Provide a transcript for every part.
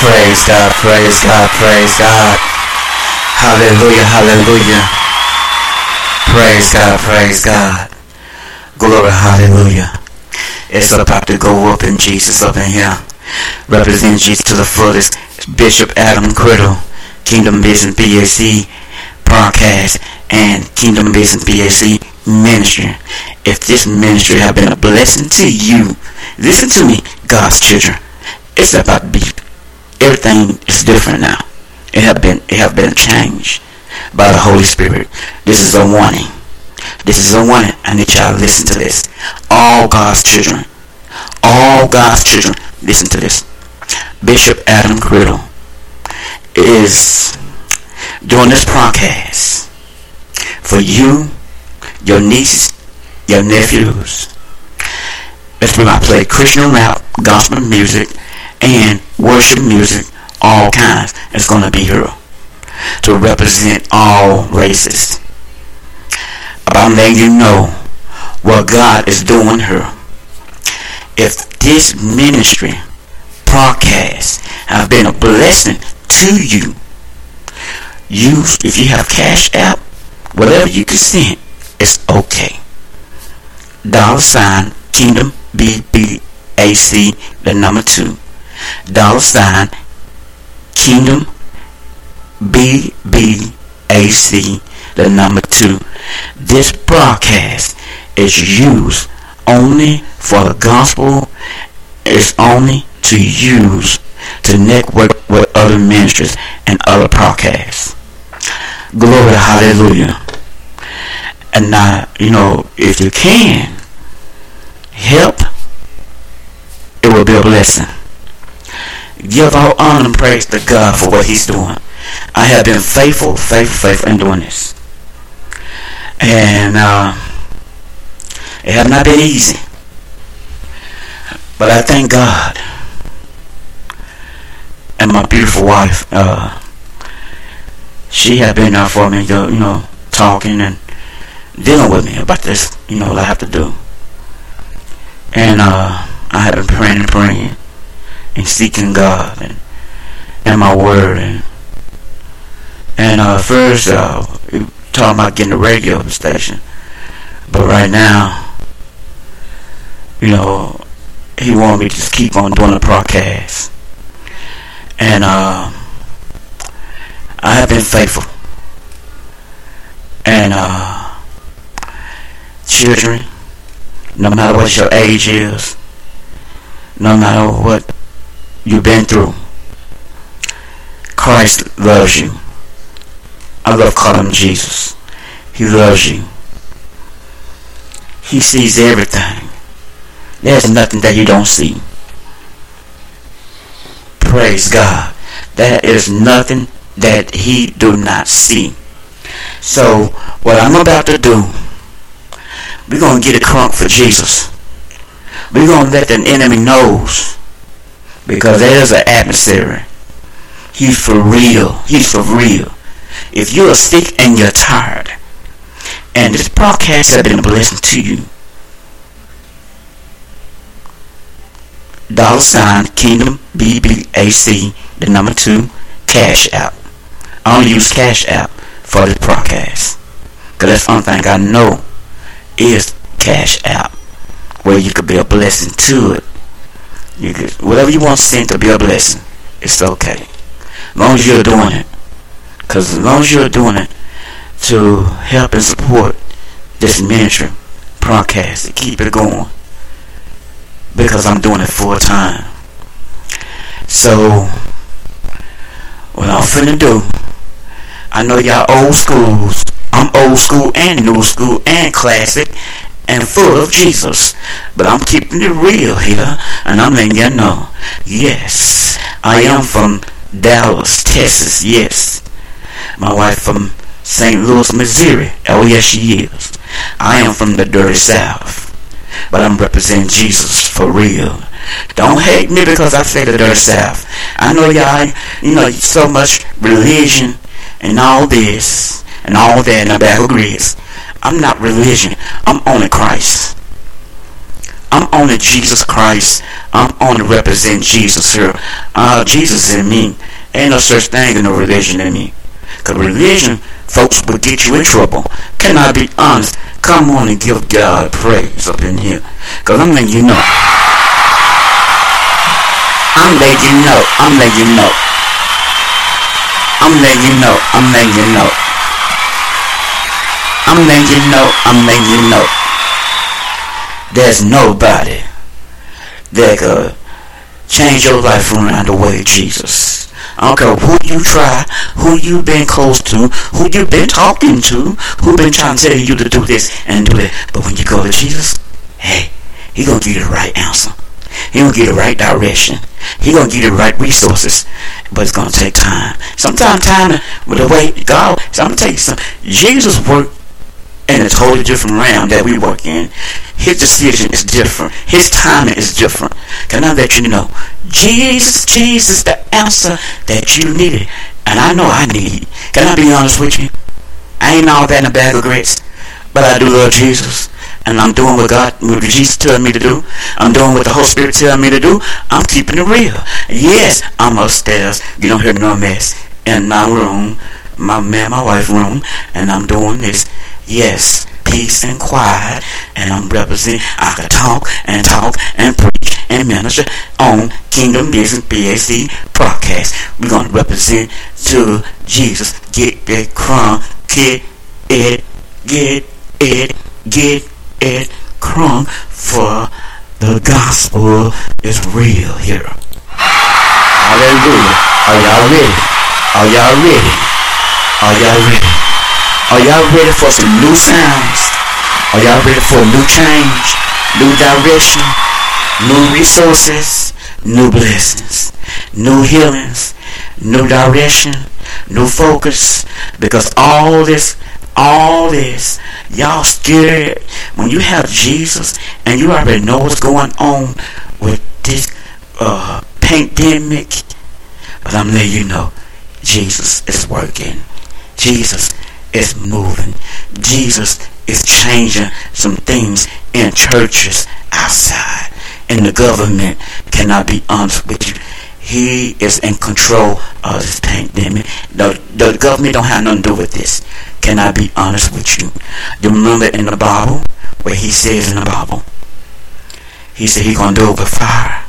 Praise God, praise God, praise God. Hallelujah, hallelujah. Praise God, praise God. Glory, hallelujah. It's about to go up in Jesus up in here. Represent Jesus to the fullest. Bishop Adam Criddle, Kingdom Business BAC broadcast and Kingdom Business BAC ministry. If this ministry have been a blessing to you, listen to me, God's children. It's about to be everything is different now. It have been it have been changed by the Holy Spirit. This is a warning. This is a warning. I need y'all to listen to this. All God's children. All God's children. Listen to this. Bishop Adam Criddle is doing this broadcast for you, your nieces, your nephews. Let's I play Christian rap, gospel music, and worship music, all kinds. It's going to be here to represent all races. About letting you know what God is doing here. If this ministry broadcast have been a blessing to you, you if you have cash app, whatever you can send, it's okay. Dollar sign Kingdom BBAC the number two dollar sign Kingdom BBAC, the number two. This broadcast is used only for the gospel. It's only to use to network with other ministries and other podcasts. Glory, hallelujah. And now, you know, if you can help, it will be a blessing give all honor and praise to God for what he's doing. I have been faithful, faithful, faithful in doing this. And uh, it has not been easy. But I thank God. And my beautiful wife, uh, she had been there for me, you know, talking and dealing with me about this, you know, what I have to do. And uh, I have been praying and praying and seeking God and and my word and and uh, first uh, talking about getting a radio station, but right now, you know, he wanted me to just keep on doing the broadcast, and uh, I have been faithful, and uh, children, no matter what your age is, no matter what you've been through. Christ loves you. I love calling him Jesus. He loves you. He sees everything. There's nothing that you don't see. Praise God. There is nothing that he do not see. So what I'm about to do, we're to get a crunk for Jesus. We're to let the enemy knows because there's an adversary. He's for real. He's for real. If you're sick and you're tired, and this podcast has been a blessing to you, dollar sign Kingdom BBAC, the number two, Cash App. I only use Cash App for this podcast. Because that's the only thing I know is Cash App, where you could be a blessing to it. You could, whatever you want send to be a blessing, it's okay. As long as you're doing it. Because as long as you're doing it to help and support this ministry, broadcast, to keep it going. Because I'm doing it full time. So, what I'm finna do, I know y'all old schools. I'm old school and new school and classic and full of Jesus. But I'm keeping it real here, and I'm letting you know. Yes, I am from Dallas, Texas. Yes, my wife from St. Louis, Missouri. Oh yes, she is. I am from the dirty South, but I'm representing Jesus for real. Don't hate me because I say the dirty South. I know y'all, you know, so much religion and all this and all that in a bag of grits. I'm not religion. I'm only Christ. I'm only Jesus Christ. I'm only represent Jesus here. Uh, Jesus in me. Ain't no such thing in no religion in me. Cause religion, folks, will get you in trouble. Can I be honest? Come on and give God praise up in here. Cause I'm letting you know. I'm letting you know. I'm letting you know. I'm letting you know. I'm letting you know. I'm letting you know. I'm letting you know. There's nobody that could change your life around the way Jesus. I don't care who you try, who you been close to, who you been talking to, who been trying to tell you to do this and do that. But when you go to Jesus, hey, he gonna give you the right answer. He gonna give you the right direction. He gonna give you the right resources. But it's gonna take time. Sometimes time with the way God so I'm gonna tell you something. Jesus worked in a totally different realm that we work in. His decision is different. His timing is different. Can I let you know? Jesus, Jesus, the answer that you needed. And I know I need. Can I be honest with you? I ain't all that in a bag of grits. But I do love Jesus. And I'm doing what God, what Jesus telling me to do. I'm doing what the Holy Spirit telling me to do. I'm keeping it real. Yes, I'm upstairs. You don't hear no mess in my room, my man, my wife's room, and I'm doing this. Yes, peace and quiet, and I'm representing. I can talk and talk and preach and minister on Kingdom Business BAC broadcast. We're gonna represent to Jesus. Get that crumb, get it, get it, get it crumb for the gospel is real here. Hallelujah. Are y'all ready? Are y'all ready? Are y'all ready? Are y'all ready for some new sounds? Are y'all ready for a new change, new direction, new resources, new blessings, new healings, new direction, new focus? Because all this, all this, y'all scared when you have Jesus and you already know what's going on with this uh, pandemic. But I'm letting you know, Jesus is working. Jesus is moving. Jesus is changing some things in churches outside. And the government cannot be honest with you. He is in control of this pandemic. The, the government don't have nothing to do with this. Can I be honest with you? You remember in the Bible where he says in the Bible, he said he gonna do it with fire.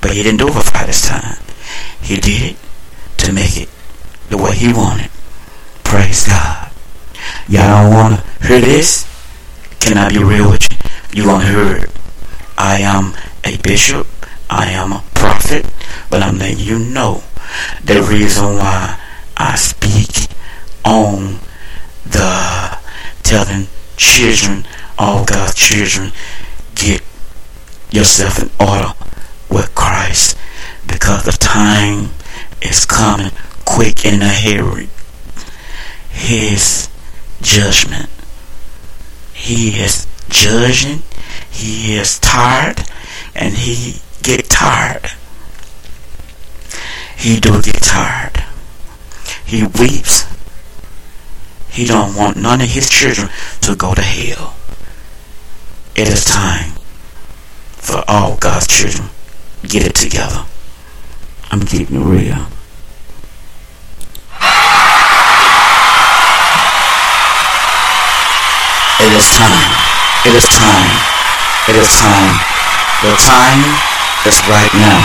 But he didn't do it with fire this time. He did it to make it the way he wanted. Praise God. Y'all don't want to hear this? Can I be real with you? You want to hear it. I am a bishop. I am a prophet. But I'm letting you know the reason why I speak on the telling children, all God's children, get yourself in order with Christ because the time is coming quick in a hurry. His judgment. He is judging. He is tired, and he get tired. He do get tired. He weeps. He don't want none of his children to go to hell. It is time for all God's children get it together. I'm keeping it real. It is time It is time. It is time. The time is right now.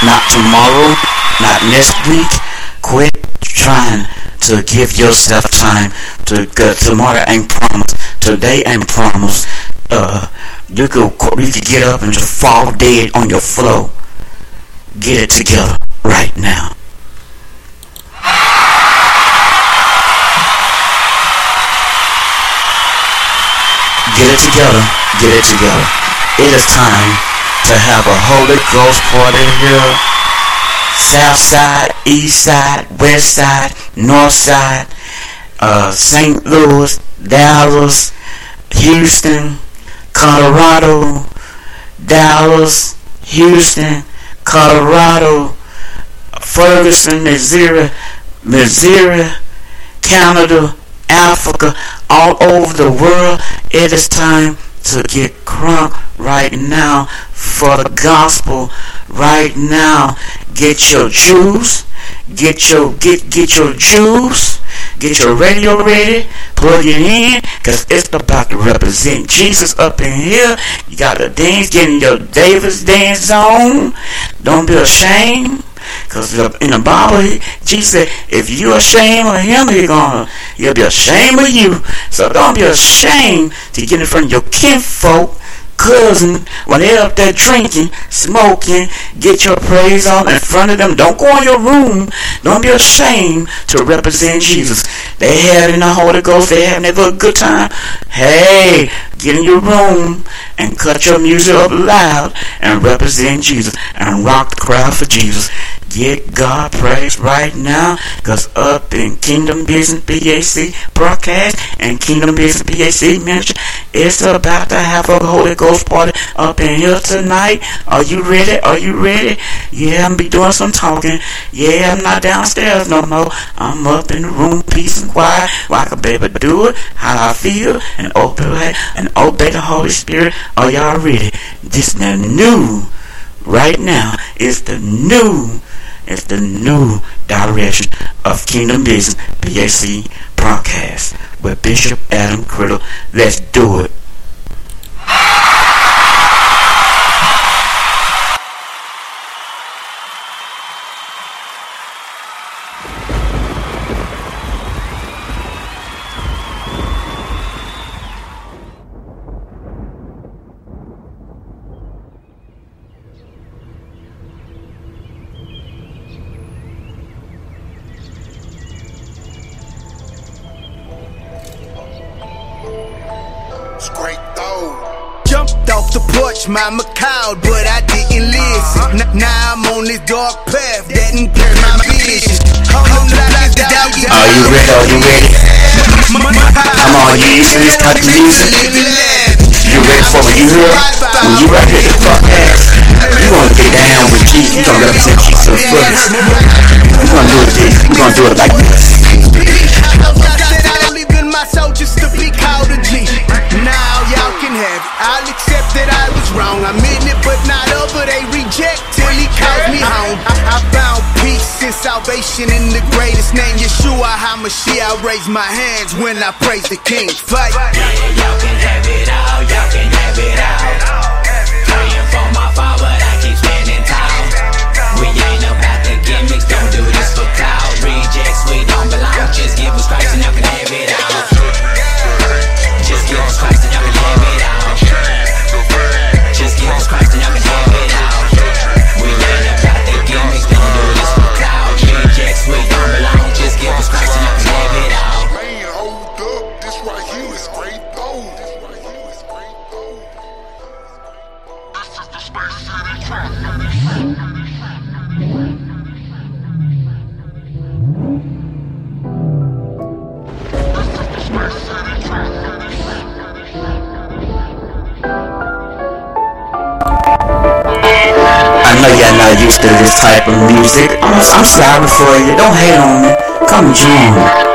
Not tomorrow, not next week. Quit trying to give yourself time to get tomorrow ain't promised. Today ain't promised. Uh, you could, you could get up and just fall dead on your floor. Get it together right now. Get it together. Get it together. It is time to have a Holy Ghost party here. South side, east side, west side, north side, uh, St. Louis, Dallas, Houston, Colorado, Dallas, Houston, Colorado, Ferguson, Missouri, Missouri, Canada, Africa, all over the world. It is time to get crunk right now for the gospel right now. Get your juice. Get your get get your juice. Get your radio ready. Plug it in. Cause it's about to represent Jesus up in here. You gotta dance, get in your Davis dance on. Don't be ashamed. Because in the Bible, Jesus said, if you're ashamed of him, he's gonna, he'll be ashamed of you. So don't be ashamed to get in front of your kinfolk, cousin, when they're up there drinking, smoking, get your praise on in front of them. Don't go in your room. Don't be ashamed to represent Jesus. They had in the Holy Ghost, they having a good time. Hey, get in your room and cut your music up loud and represent Jesus and rock the crowd for Jesus. Get God praise right now, cause up in Kingdom Business BAC broadcast and Kingdom Business BAC ministry, it's about to have a Holy Ghost party up in here tonight. Are you ready? Are you ready? Yeah, I'm be doing some talking. Yeah, I'm not downstairs no more. I'm up in the room, peace and quiet, like a baby do it, how I feel, and obey and obey the Holy Spirit. Are y'all ready? This the new right now is the new it's the new direction of Kingdom Business BAC broadcast with Bishop Adam Criddle. Let's do it. Mama called, but I didn't listen. N- now I'm on this dark path that impaired my vision. Are you ready? Are you ready? Come on, you used to this type of music. You ready for it? You hear? When you right here the podcast, you gonna get down with Jesus. You gonna represent Jesus first. We gonna do it this. We gonna do it like this. My soldiers to be called a G. Now y'all can have it. I'll accept that I was wrong. I meant it, but not over. They reject till he calls me home. I, I found peace and salvation in the greatest name, Yeshua HaMashiach. I raise my hands when I praise the King. Fight. Yeah, y'all can have it all. Y'all can have it all. Praying for my father that keeps standing tall. We ain't about the gimmicks. Don't do this for cloud. Rejects, we don't belong. Just give us Christ and y'all can have it all. Just give us used to this type of music. I'm, I'm for you. Don't hate on me. Come join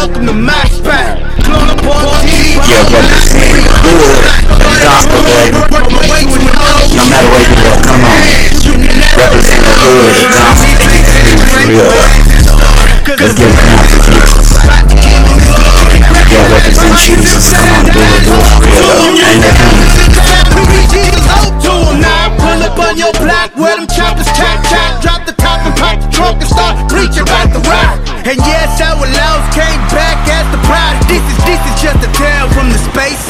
Welcome to Max Pack. Clone up all the Yeah, but it's good. Gospel. No matter where you go, come on. Represent the hood, the real. Let's get it down for Jesus. Yeah, represent Jesus. Come on, do it, do it for real. Ain't that on your block where them choppers chop chop Drop the top and pop the trunk and start preaching about the rock And yes, our laws can the product. This is this is just a tale from the Space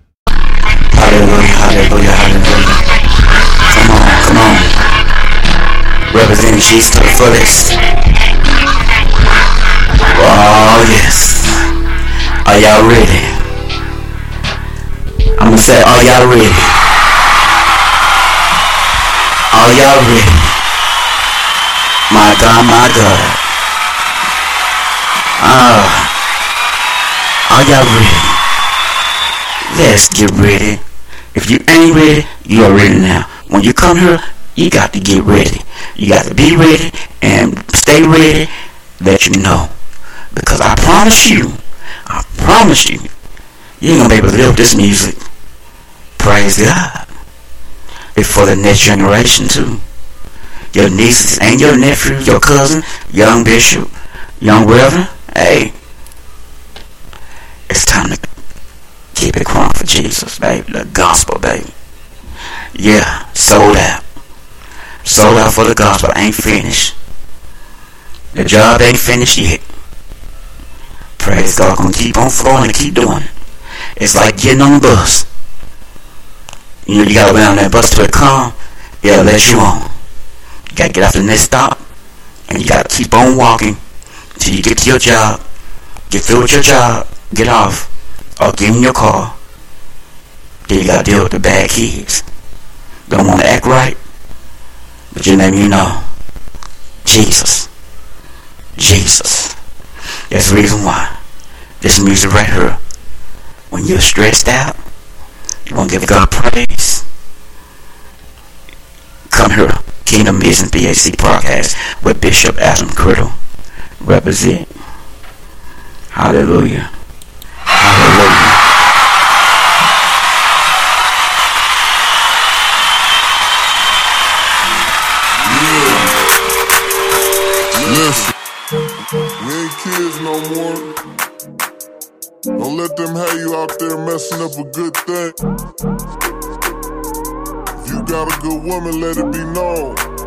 Hallelujah, hallelujah, hallelujah. Come on, come on. Represent Jesus to the fullest. Oh, yes. Are y'all ready? I'm gonna say, are y'all ready? Are y'all ready? My God, my God. Ah. Are y'all ready? Let's get ready. If you ain't ready, you are ready now. When you come here, you got to get ready. You got to be ready and stay ready that you know. Because I promise you, I promise you, you ain't gonna be able to live this music. Praise God. It's for the next generation too. Your nieces and your nephew, your cousin, young bishop, young reverend, hey, it's time to keep it crying for Jesus, baby. The gospel, baby. Yeah, sold out. Sold out for the gospel. Ain't finished. The job ain't finished yet. Praise God. Gonna keep on flowing and keep doing it. It's like getting on the bus. You know, you gotta wait on that bus till it come. Yeah, let you on. You gotta get off the next stop. And you gotta keep on walking till you get to your job. Get through with your job. Get off. Or give them your car. Then you gotta deal with the bad kids. Don't wanna act right. But you name you know. Jesus. Jesus. That's the reason why. This music right here. When you're stressed out, you want to give God praise. Come here. Kingdom Business BAC podcast with Bishop Adam Criddle. Represent. Hallelujah. Hallelujah. Listen, we ain't kids no more. Don't let them have you out there messing up a good thing. If you got a good woman, let it be known.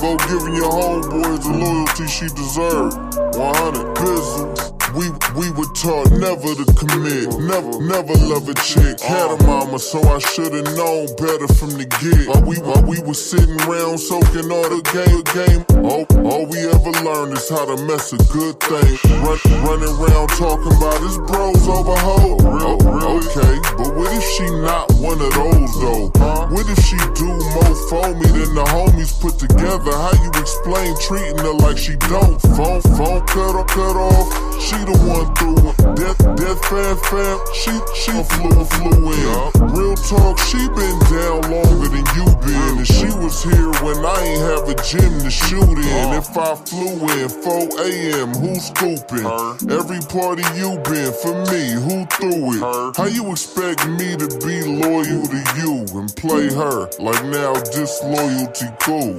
Go giving your homeboys the loyalty she deserves. 100 Bizzle. We we were taught never to commit, never never love a chick. Had a mama, so I should've known better from the get. While we while we was sitting around soaking all the game game. All, all we ever learned is how to mess a good thing. Run, running around talking about his bros over hoe. Real, real, okay, but what if she not one of those though? What if she do more for me than the homies put together. How you explain treating her like she don't? Phone, phone cut off, cut off. She the one through it. Death, death, fam, fam. She, she flew, flew in. Real talk, she been down longer than you been. And she was here when I ain't have a gym to shoot in. If I flew in 4 a.m., who scooping? Every party you been for me, who threw it? How you expect me to be loyal to you and play her like now disloyalty cool?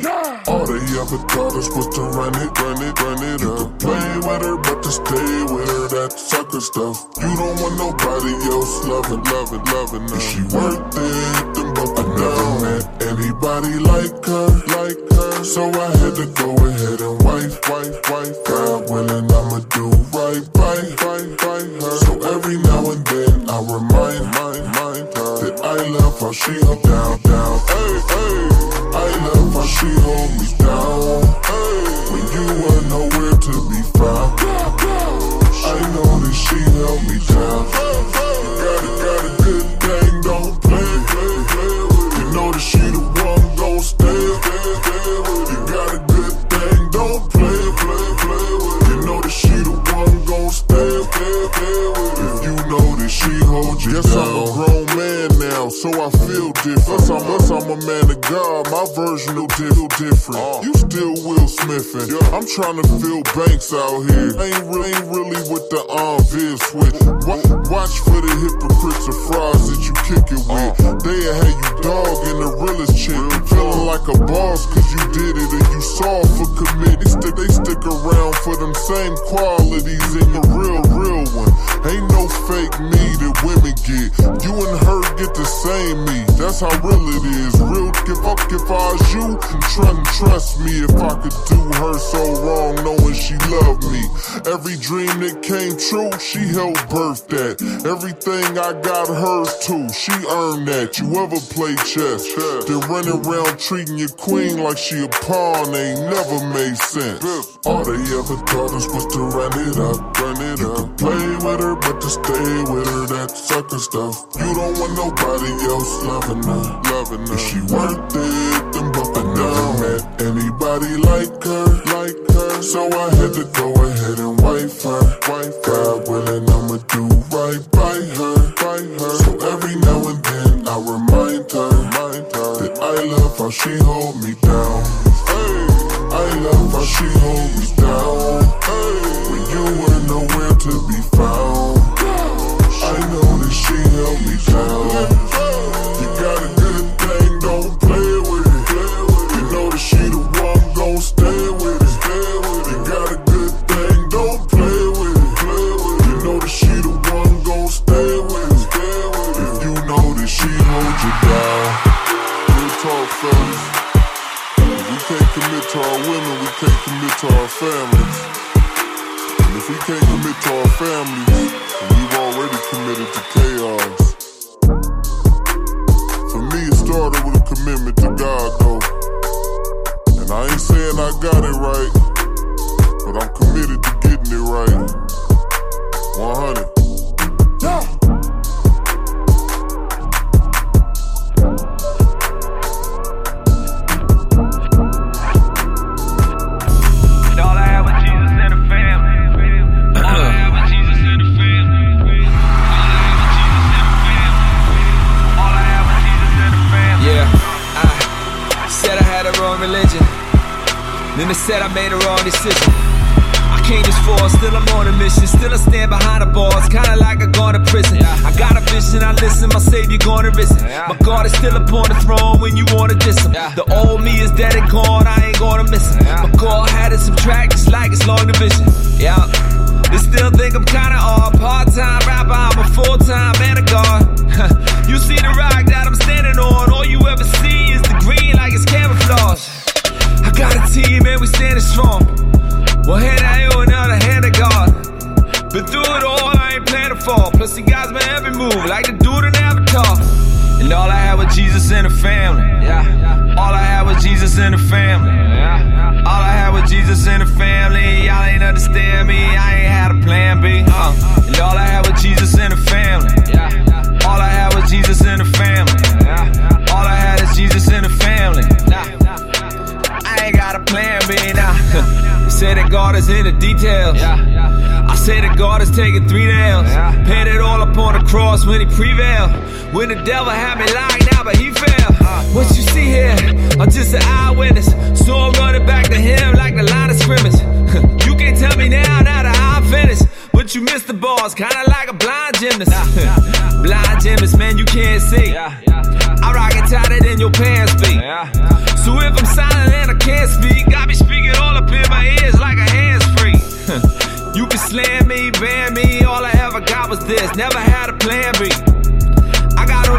All they ever thought was to run it, run it, run it up. Play with her, but to stay with her, that sucker stuff. You don't want nobody else loving, loving, loving her. Is she worth it? Then both I never met anybody like her, like her. So I had to go ahead and wife, wife, wife. God willing, I'ma do right by, by, by her. So every now and then I remind, mind, mind her that I love how she hold down, down. Hey, hey. I love how she hold me down. Hey, when you were nowhere to be found. Know that she held me down. You got a, got a good thing, don't play, play, play with. You know that she the one gon' stay, stay, stay with it. You got a good thing, don't play, play, play with. You know that she the one gon' stay, stay, stay with it. If you know that she hold you yes, down. I'm a grown now, so I feel different. Plus I'm, plus I'm a man of God, my version will feel different. Uh. You still Will Smithin'. I'm trying to fill banks out here. Ain't, re- ain't really with the on Viv switch. Wa- Watch for the hypocrites or frauds that you kick it with. Uh. They had you dog in the realest chick. You feeling like a boss cause you did it and you saw for commit. They stick, they stick around for them same qualities in the real, real one. Ain't no fake me that women get. You and her get the same me. That's how real it is. Real give up if I was you. And trust me if I could do her so wrong, knowing she loved me. Every dream that came true, she helped birth that. Everything I got hers too. She earned that. You ever play chess? Then running around treating your queen like she a pawn ain't never made sense. All they ever taught us was to run it up, run it up. Play with her, but to stay with her, that sucker stuff. You don't want nobody else loving her, loving her. Is she worth it? Then both I never met anybody like her, like her. So I had to go ahead and wife her, wife. God willing, I'ma do right by her, by her. So every now and then I remind her, remind her that I love how she hold me down. Hey, I love how she hold me down. Hey, when you were nowhere to be found. I know that she held me down. Commit to our families. And if we can't commit to our families, we've already committed to chaos. For me, it started with a commitment to God, though. And I ain't saying I got it right, but I'm committed to getting it right. 100. Religion. Then they said I made a wrong decision. I came this far, still I'm on a mission. Still I stand behind the bars, kinda like I gone to prison. I got a vision, I listen, my savior gonna risen. My God is still upon the throne when you wanna diss him. The old me is dead and gone, I ain't gonna miss him. My God had to subtract, just like it's long division. Yeah. They still think I'm kinda odd. Part-time rapper, I'm a full-time man of God. you see the rock that I'm standing on. All you ever see is the green like it's camouflage. I got a team and we standing strong. One hand I owe, another hand of God. Been through it all, I ain't planning to fall. Plus he guides my every move, like the dude in Avatar. And all I had was Jesus and the family. Yeah. All I had was Jesus and the family. Yeah. All I had was Jesus and the family. Y'all ain't understand me. I ain't had a plan B. Uh. And all I had was Jesus and the family. Yeah. All I had was Jesus and the family. Yeah. All I had is Jesus and the family. is in the details. I say that God is taking three nails. Paid it all upon the cross when he prevailed. When the devil had me locked out, but he fell. Uh. What you see here, I'm just an eyewitness. So I'm running back to him like the line of scrimmage. you can't tell me now, now that I'm finished. But you missed the balls, kinda like a blind gymnast. blind gymnast, man, you can't see. I rock it tighter than your pants feet. So if I'm silent and I can't speak, I be speaking all up in my ears like a hands free. you can slam me, ban me, all I ever got was this. Never had a plan B.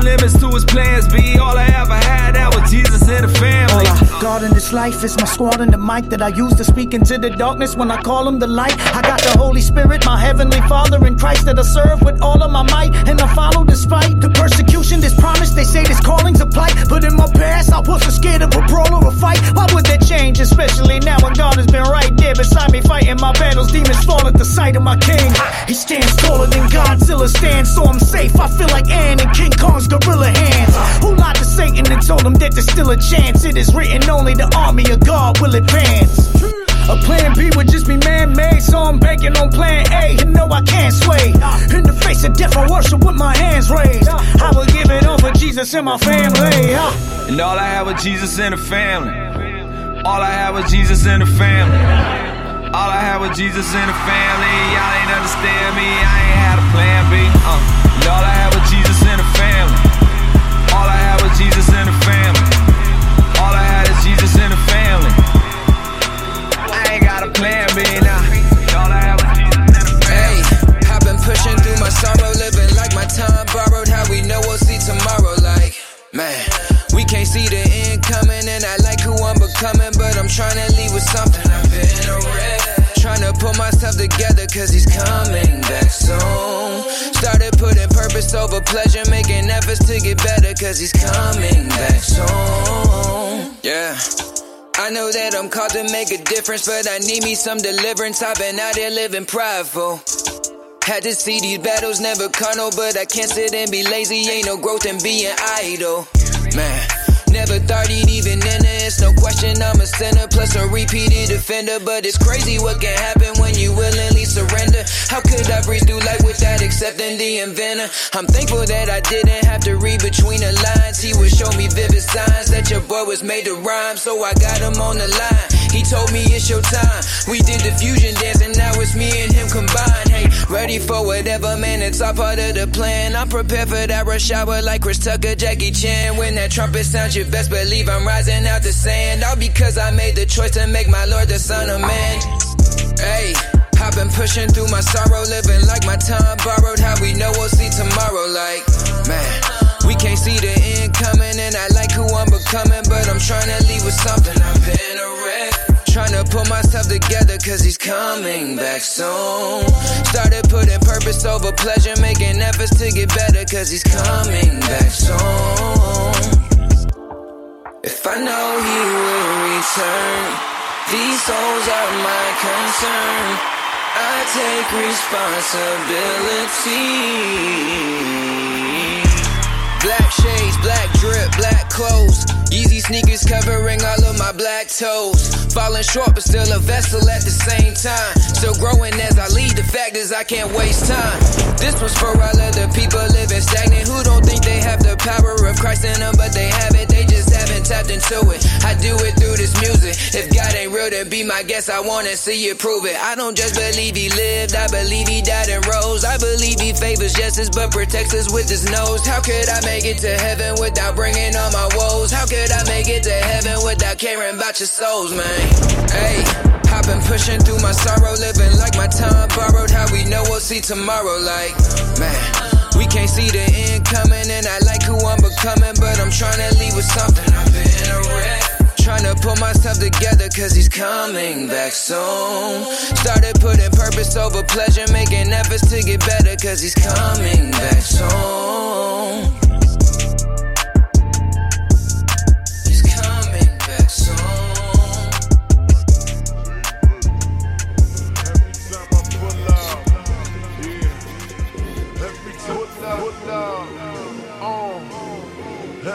Limits to his plans B. All I ever had that was Jesus and the family. Uh, all I got in this life is my squad and the mic that I use to speak into the darkness when I call him the light. I got the Holy Spirit, my heavenly Father in Christ that I serve with all of my might. And I follow despite the persecution, this promise. They say this calling's a plight. But in my past, I wasn't scared of a brawl or a fight. Why would that change? Especially now when God has been right there beside me fighting my battles. Demons fall at the sight of my king. He stands taller than Godzilla stands, so I'm safe. I feel like Ann and King Kong's gorilla hands. Who lied to Satan and told him that there's still a chance? It is written only the army of God will advance. A plan B would just be man made, so I'm banking on plan A. You know I can't sway. In the face of death, I worship with my hands raised. I will give it all for Jesus and my family. And all I have was Jesus and the family. All I have was Jesus and the family. All I had was Jesus and the family. Y'all ain't understand me. I ain't had a plan B. Uh. And all I had was Jesus Jesus and the family. All I had is Jesus and the family. I ain't got a plan B now. Hey, I've been pushing through my sorrow, living like my time borrowed. How we know we'll see tomorrow, like, man. We can't see the end coming, and I like who I'm becoming, but I'm trying to leave with something. I've been a. Trying to pull myself together, cause he's coming back soon. Putting purpose over pleasure, making efforts to get better, cause he's coming back soon. Yeah. I know that I'm called to make a difference, but I need me some deliverance. I've been out here living prideful. Had to see these battles, never carnal, but I can't sit and be lazy. Ain't no growth in being idle. Man, never thought he'd even enter. It's no question I'm a sinner, plus a repeated offender. But it's crazy what can happen when you willingly surrender. How could I breathe through life without accepting the inventor? I'm thankful that I didn't have to read between the lines. He would show me vivid signs that your boy was made to rhyme, so I got him on the line. He told me it's your time. We did the fusion dance, and now it's me and him combined. Hey, ready for whatever, man. It's all part of the plan. I'm prepared for that rush hour like Chris Tucker, Jackie Chan. When that trumpet sounds, you best believe I'm rising out the sand. All because I made the choice to make my Lord the Son of Man. Hey. I've been pushing through my sorrow, living like my time borrowed. How we know we'll see tomorrow, like, man. We can't see the end coming, and I like who I'm becoming, but I'm trying to leave with something. I've been. Trying to put myself together, cause he's coming back soon. Started putting purpose over pleasure, making efforts to get better, cause he's coming back soon. If I know he will return, these souls are my concern. I take responsibility. Black shades, black drip, black clothes. Easy sneakers covering all of my black toes. Falling short, but still a vessel at the same time. Still growing as I lead. The fact is, I can't waste time. This was for all of the people living stagnant who don't think they have the power of Christ in them, but they have it. They just tapped into it. I do it through this music. If God ain't real, then be my guest. I wanna see you prove it. I don't just believe he lived, I believe he died and rose. I believe he favors justice, but protects us with his nose. How could I make it to heaven without bringing all my woes? How could I make it to heaven without caring about your souls, man? Hey, I've been pushing through my sorrow, living like my time borrowed. How we know we'll see tomorrow, like, man. We can't see the end coming, and I like who I'm becoming, but I'm trying to leave with something. I've been a wreck. Trying to pull myself together, cause he's coming back soon. Started putting purpose over pleasure, making efforts to get better, cause he's coming back soon.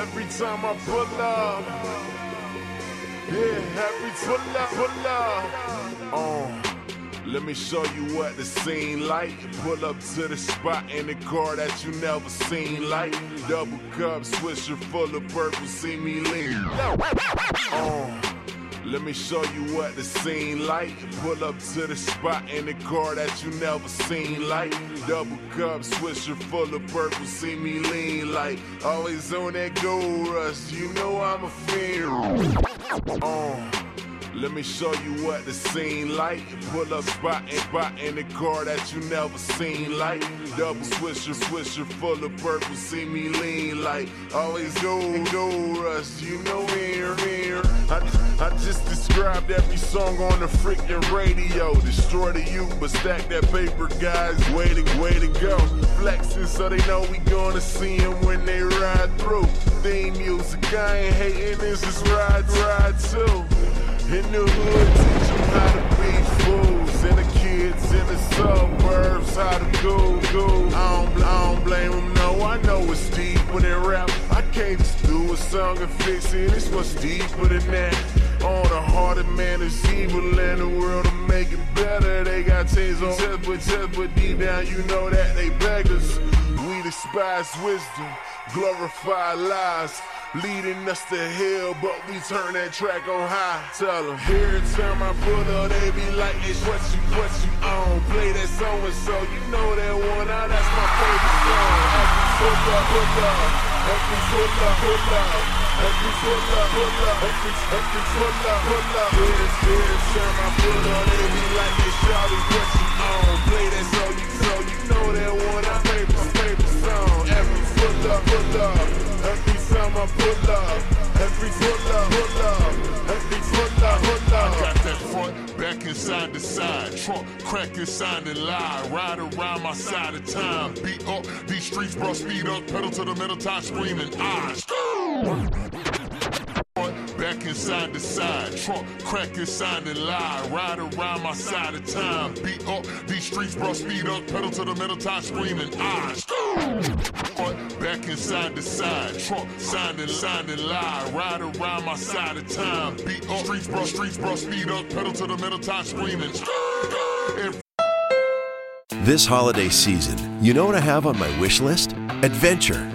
Every time I pull up, yeah, every pull up, pull up, oh. Let me show you what the scene like. Pull up to the spot in the car that you never seen like. Double cup, swisher full of purple, see me lean. Oh. Let me show you what the scene like. Pull up to the spot in the car that you never seen like. Double cup, swisher full of purple, see me lean like. Always on that gold rush, you know I'm a fiend. Oh. Let me show you what the scene like. Pull up spot and spot in the car that you never seen like. Double swisher, swisher full of purple, see me lean like. Always go, go rush, you know here, here. I, I just described every song on the freaking radio. Destroy the youth, but stack that paper, guys. Waiting, to go. Flexing so they know we gonna see them when they ride through. Theme music, I ain't hating, this is ride, ride too. In the hood, teach them how to be fools. And the kids in the suburbs, how to go, go. I don't, I don't blame them, no, I know it's deep when they rap. I can't just do a song and fix it, it's much deeper than that. On the heart of man is evil and the world to make it better. They got chains on chest, but chest, but deep down you know that they beggars. We despise wisdom, glorify lies leading us to hell, but we turn that track on high. Tell them, every time I pull up, they be like, it's what you, what you on. Play that song and so, you know that one, now that's my favorite song. Pull up, pull up, every pull up, pull up. Every pull up, every, every pull up, pull up. Every, time I pull up, they be like, it's Charlie, what you on. Play that song, you, so you know that one, I favorite, favorite song. Every pull up, pull up, every I pull up, every pull up, pull up, every pull up, pull up. I got that front, back and side to side, trunk crack inside and lie, ride around my side of time, beat up these streets, bro, speed up, pedal to the metal, time screaming, ah, I Back inside the side, trunk crack inside and lie, ride around my side of time, beat up these streets, bro, speed up, pedal to the screaming, I Back inside the side, trunk lie, ride around my side of time, beat up streets, bro, streets, bro, speed up, pedal to the metal, screaming. This holiday season, you know what I have on my wish list? Adventure.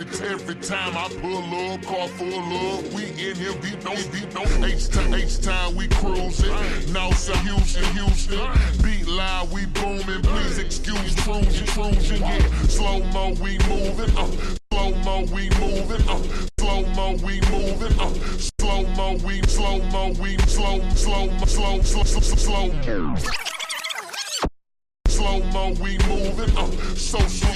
Every time I pull up, car full of, we in here deep, no deep, no H time, H time, we cruising. Now, so Houston, Houston, beat loud, we booming. Please excuse cruising, cruising, yeah. Slow mo, we moving, uh. Slow mo, we moving, uh. Slow mo, we moving, uh. Slow mo, we, slow mo, we, slow, slow, slow, slow, slow, slow. Slow mo, we moving, uh, social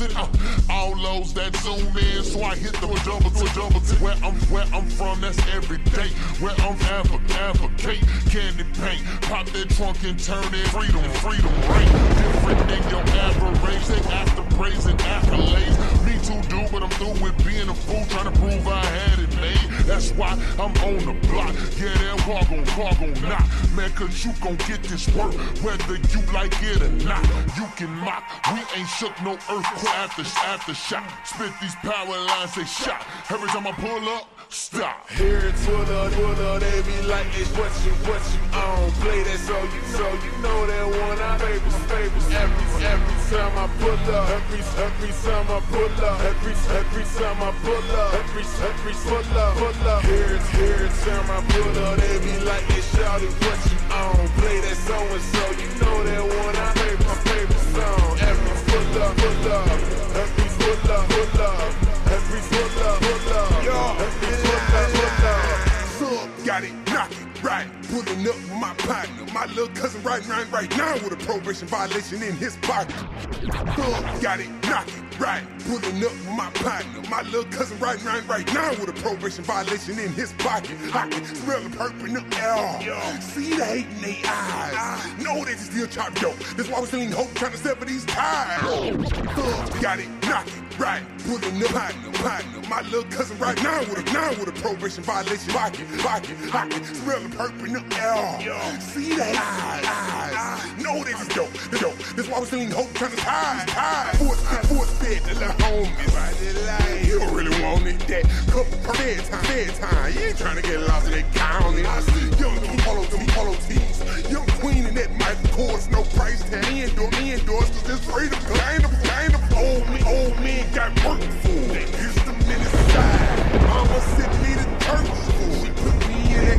using, uh, all those that zoom in, so I hit the double to double to where I'm, where I'm from, that's every day, where I'm advocate, advocate, candy paint, pop that trunk and turn it, freedom, freedom, right? different than your average, they after praising accolades, me too, dude, but I'm through with being a fool, trying to prove I had it made, that's why I'm on the block, yeah, that walk on, walk on, knock, man, cause you gon' get this work, whether you like it or not, you can mock, we ain't shook no earthquake. After, after shot, spit these power lines, they shot, every time I pull up, stop. Here it's Twitter, Twitter, they be like, it's what you, what you on, play that so you, so you know that one, I favors, favors, every, every time I pull up, every, every time I pull up, every, every time I pull up, every, every pull up, pull up, here it's, here it's time I pull up, they be like, they shout it, what you on, play that so and so, you know that one, I favor, my favorite song, every pull up, pull up, every pull up, pull up. Up with my partner. My little cousin right right right now with a probation violation in his pocket. Thug got it, knock it, right. Pulling up with my partner. My little cousin right right right now with a probation violation in his pocket. I can smell the purple in the air. See the hate in their eyes. Know that you still chop yo. That's why we're still hope trying to sever these ties. Thug got it, knock it, right. Pulling up partner, partner. My little cousin right now with a now with a probation violation. Pocket, pocket, pocket. Smell the purple in the air. See hate in their eyes. Know that it's dope, the dope. That's why we're still hope trying to tie, tie. Force, force fed the little homies. Like, you don't really want it. That couple per bedtime, bedtime. You ain't trying to get lost in that county. Young King Polo, them Polo tees. Young Queen in that Michael Kors, no price tag. Me endorse, me endorse, cause this freedom. Kind of, kind of old men, old men got work for. Kissed them in his side. Mama sent me to church school. She put me in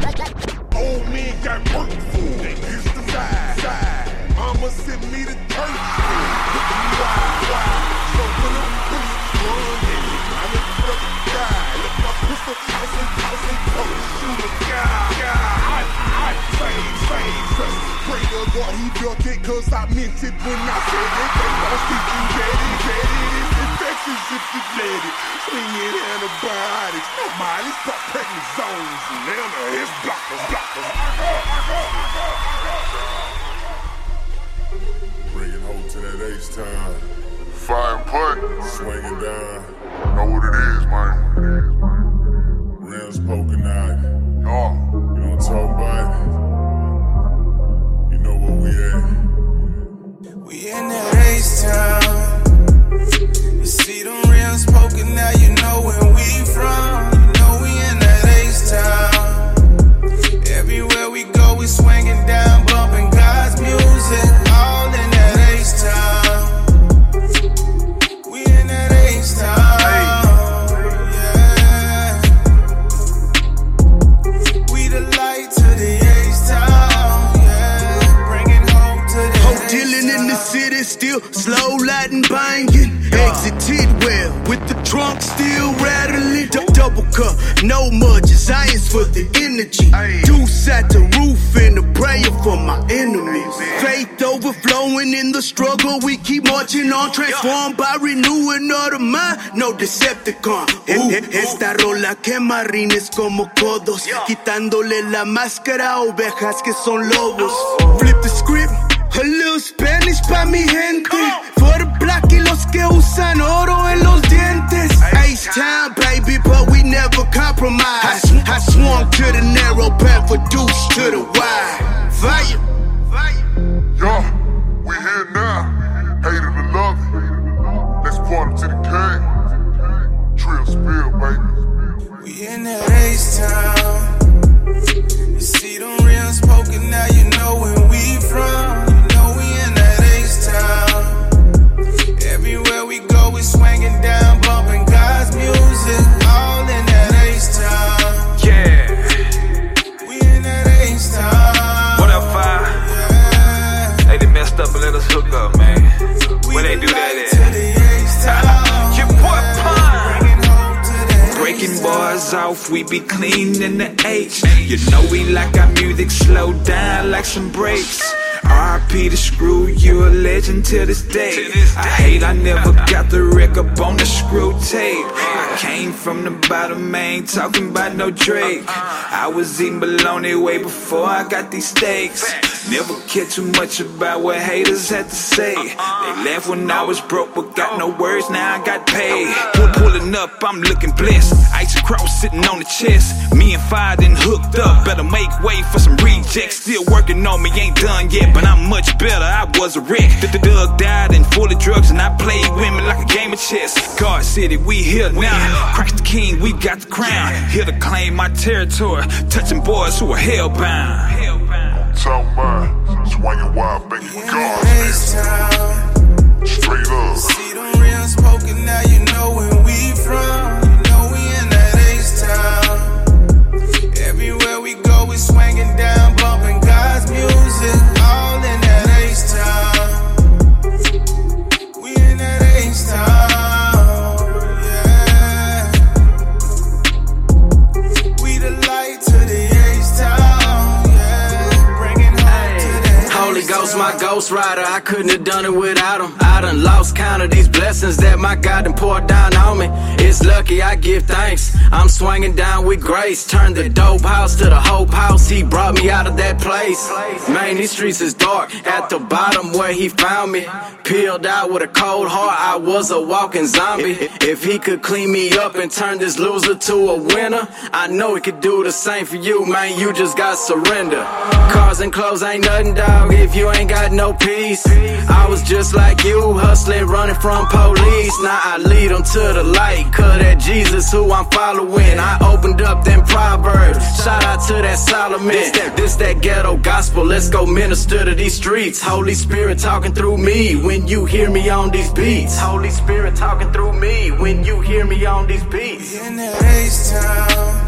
that class. Old men got work for. They kissed them side. Mama sent me to church school. Put me wide, wide. So when I'm pussy, run in it. I'm a brother guy. Look my pistol, I say, I say, coach, shoot a guy, guy. I, I, fame, fame. Pray to God he built it, cause I meant it when No mileage, stop pregnant zones. Now the hip blockers, blockers. Bring it home to that H time. Fire putt. Swinging down. Rola quema rines como codos, quitándole la máscara a ovejas que son lobos. Flip the script. A little Spanish pa' mi gente. For the black y los que usan oro en los dientes. Ace time, baby, but we never compromise. I, I swung to the narrow path, reduced to the wide. Fire. Off, we be clean in the H. You know we like our music slow down like some breaks. RP the screw, you a legend to this day. I hate I never got the wreck up on the screw tape. I came from the bottom, ain't talking about no Drake. I was eating bologna way before I got these steaks. Never cared too much about what haters had to say. They left when I was broke, but got no words, now I got paid. Pull, pulling up, I'm looking blessed. Ice cross sitting on the chest. Me and Five done hooked up. Better make way for some rejects. Still working on me, ain't done yet, but I'm much better. I was a wreck. The Doug died and full of drugs, and I played women like a game of chess. God City, we here now. Christ the King, we got the crown. Here to claim my territory. Touching boys who are hellbound. Talking about swinging wild, baby, God. Straight up. See them rims poking now, you know where we from. My ghost rider, I couldn't have done it without him. I done lost count of these blessings that my God done poured down on me. It's lucky I give thanks. I'm swinging down with grace. Turned the dope house to the hope house. He brought me out of that place. Man, these streets is dark. At the bottom where he found me. Peeled out with a cold heart, I was a walking zombie. If he could clean me up and turn this loser to a winner, I know he could do the same for you, man. You just got surrender. Cars and clothes ain't nothing, dog. If you ain't got no peace, I was just like you, hustling, running from police. Now I lead them to the light, cause that Jesus who I'm following. I opened up them proverbs. Shout out to that Solomon. This that, this that ghetto gospel. Let's go minister to these streets. Holy Spirit talking through me when you hear me on these beats. Holy Spirit talking through me when you hear me on these beats. In that H-Town,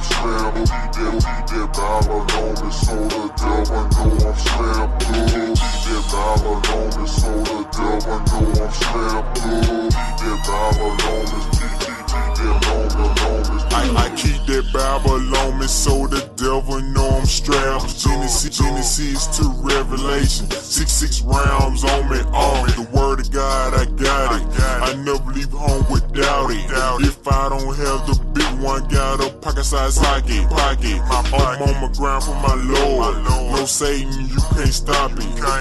I'm slammed. Need that, need that dollar on me, so the devil know I'm slammed good. Need that dollar on me, so the devil know I'm slammed good. Need that dollar on me, need, need, need that loan, loan, loan. I, I keep that Bible on me so the devil know I'm strapped. Genesis, Genesis to Revelation. Six, six rounds on me, on me. The word of God, I got it. I never leave home without it. If I don't have the big one, got a pocket size pocket. pocket. I'm on my ground for my Lord. No Satan, you can't stop it.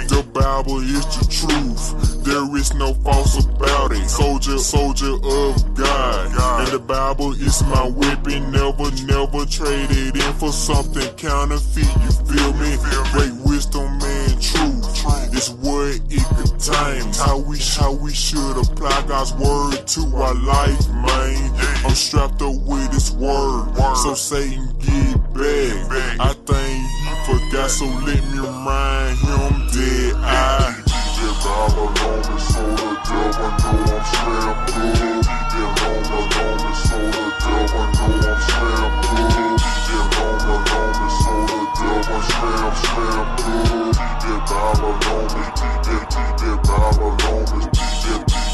The Bible is the truth. There is no false about it. Soldier, soldier of God. And the Bible is my weapon. Never, never traded in for something counterfeit. You feel me? Great wisdom and truth. It's what it contains. How we, how we should apply God's word to our life, man. I'm strapped up with His word. So Satan get back. I think he forgot, so let me remind him dead. I and all alone and so the girl I know I'm slammed good. And all alone and so the girl I know I'm slammed good. And all alone and so the devil slam slam good. And all alone and all alone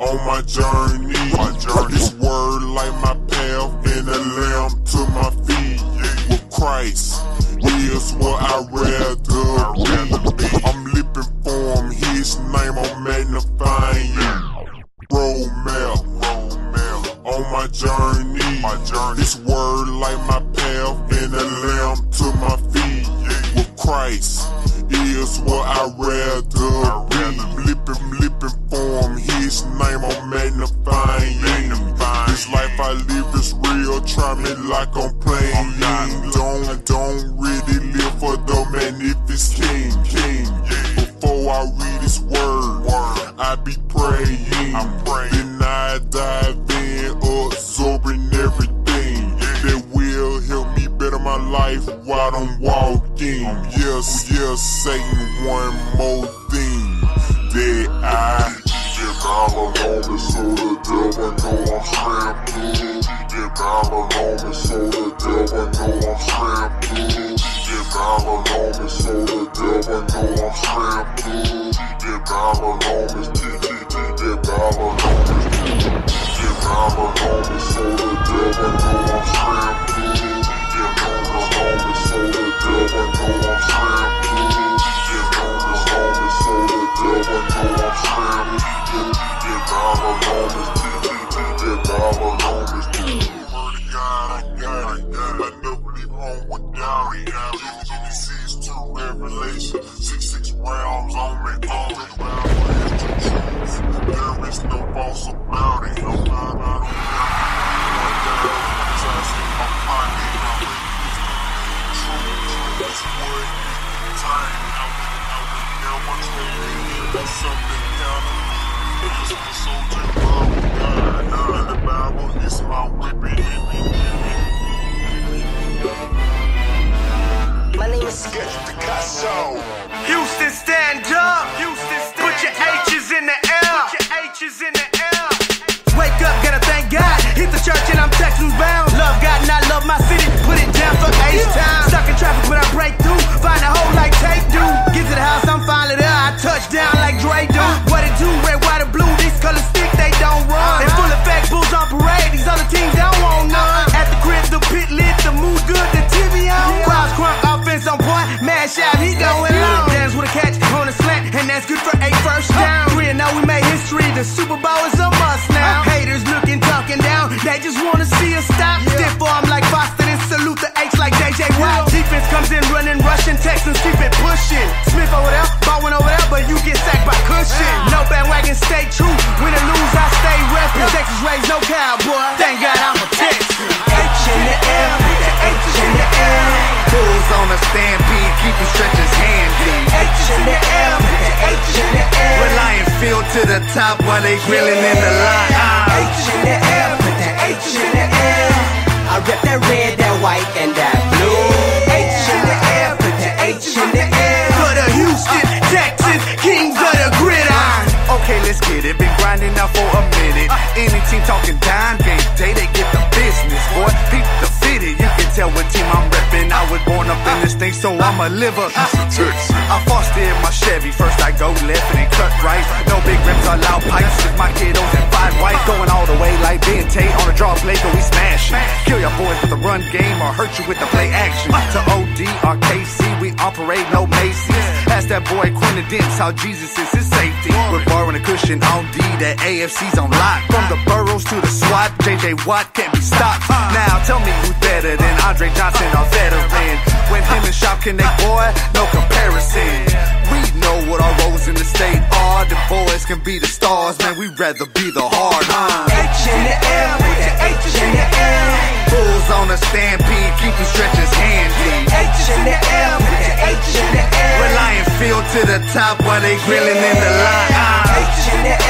On my journey, my journey. This word like my path and a lamp to my feet. With Christ is what I rather be. I'm living for him, his name I'm magnifying you. Roadmap on my journey. My journey. This word like my path and a lamp to my feet. With Christ is what I rather be. For him, his name I'm magnifying. This life I live is real, try me like I'm playing. how Jesus is his safety. We're Brian Cushing on D, the AFC's on lock. From the Burrows to the SWAT, JJ Watt can't be stopped. Now tell me who's better than Andre Johnson, our veteran. When him and Schaub connect, boy, no comparison the state are the boys can be the stars, man. We'd rather be the hard huh? H in the L with the H in the L Bulls on a stampede, keep them stretches handy. H in the L with the H in the air. Reliant field to the top while they grilling in the line. H in the.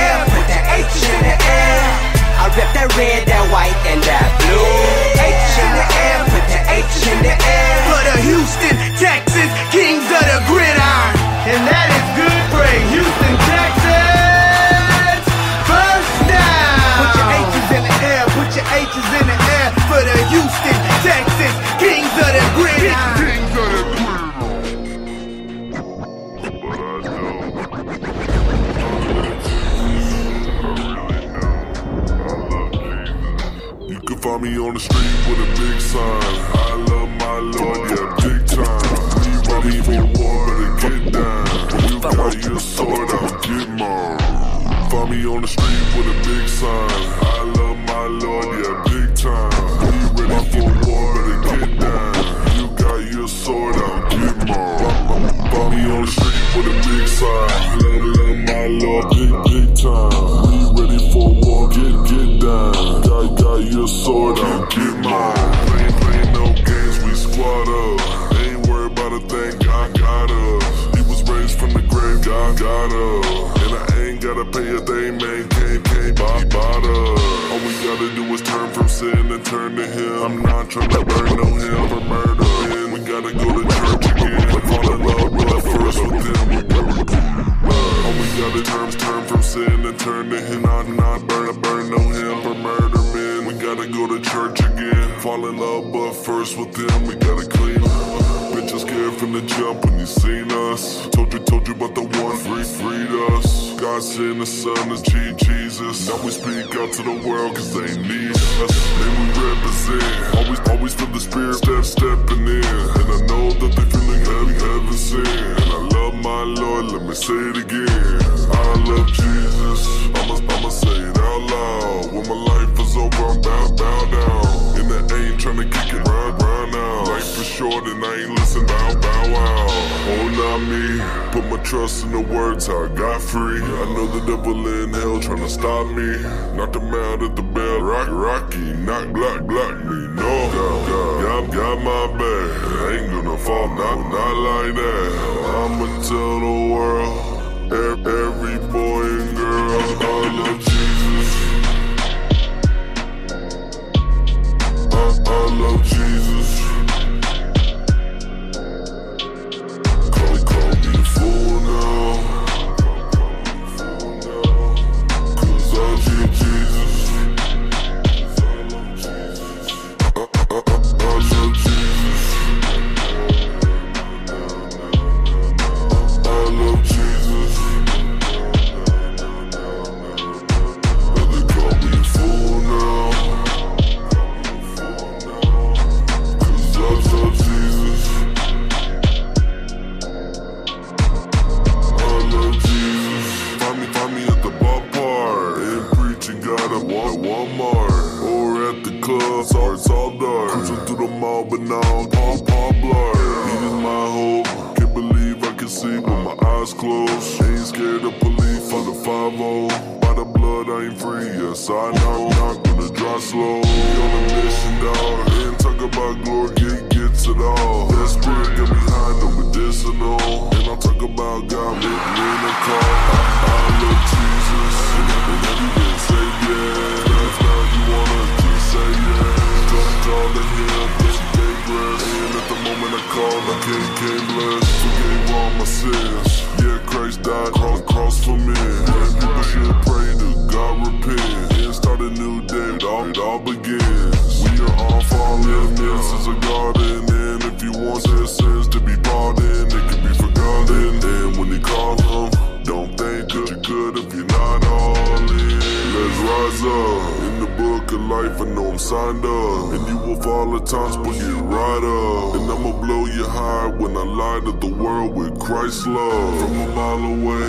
it all begins. We are all fallen, this is a garden. And if you want that to be brought in, it can be forgotten. And when you call home, don't think that you could if you're not all in. Let's rise up. In the book of life, I know I'm signed up. And you will fall at times, but get right up. And I'ma blow you high when I light up the world with Christ's love. From a mile away,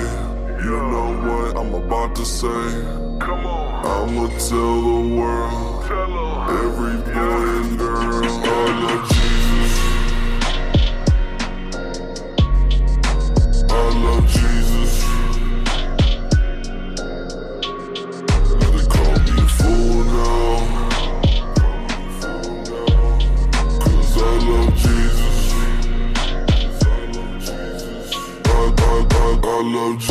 you know what I'm about to say. Come on. I'ma tell the world, every boy and girl, I love Jesus. I love Jesus. Now they call me a fool now. Cause I love Jesus. I, I, I, I love Jesus.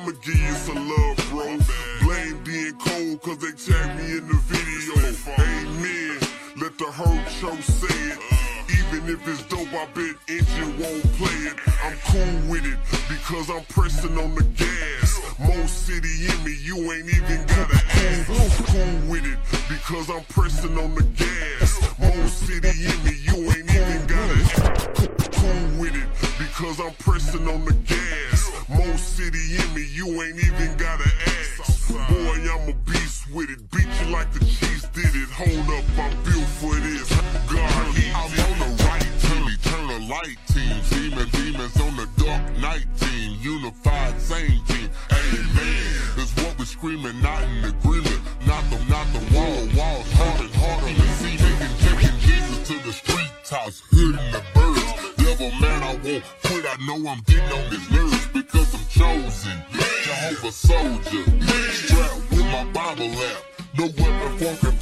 I'ma give you some love, bro. Blame being Cole cause they tagged me in the video. Amen. Let the hurt show say it. Even if it's dope, I bet engine won't play it. I'm cool with it because I'm pressing on the gas. More city in me, you ain't even gotta ask. Cool with it because I'm pressing on the gas. More city in me, you ain't even gotta it because I'm pressing on the gas. More city in me, you ain't even gotta ask. Boy, I'm a beast with it. Beat you like the Chiefs did it. Hold up, I'm built for this. God, I'm on the right team, eternal light team. Demon demons on the dark night team. Unified same team. Amen. That's what we're screaming, not in agreement. Not the, not the wall. Walls harder, harder to see. Taking, taking Jesus to the street tops, hitting the birds. Devil man, I won't quit. I know I'm getting on his nerves because I'm chosen. Jehovah soldier. Strapped with my Bible app. No weapon form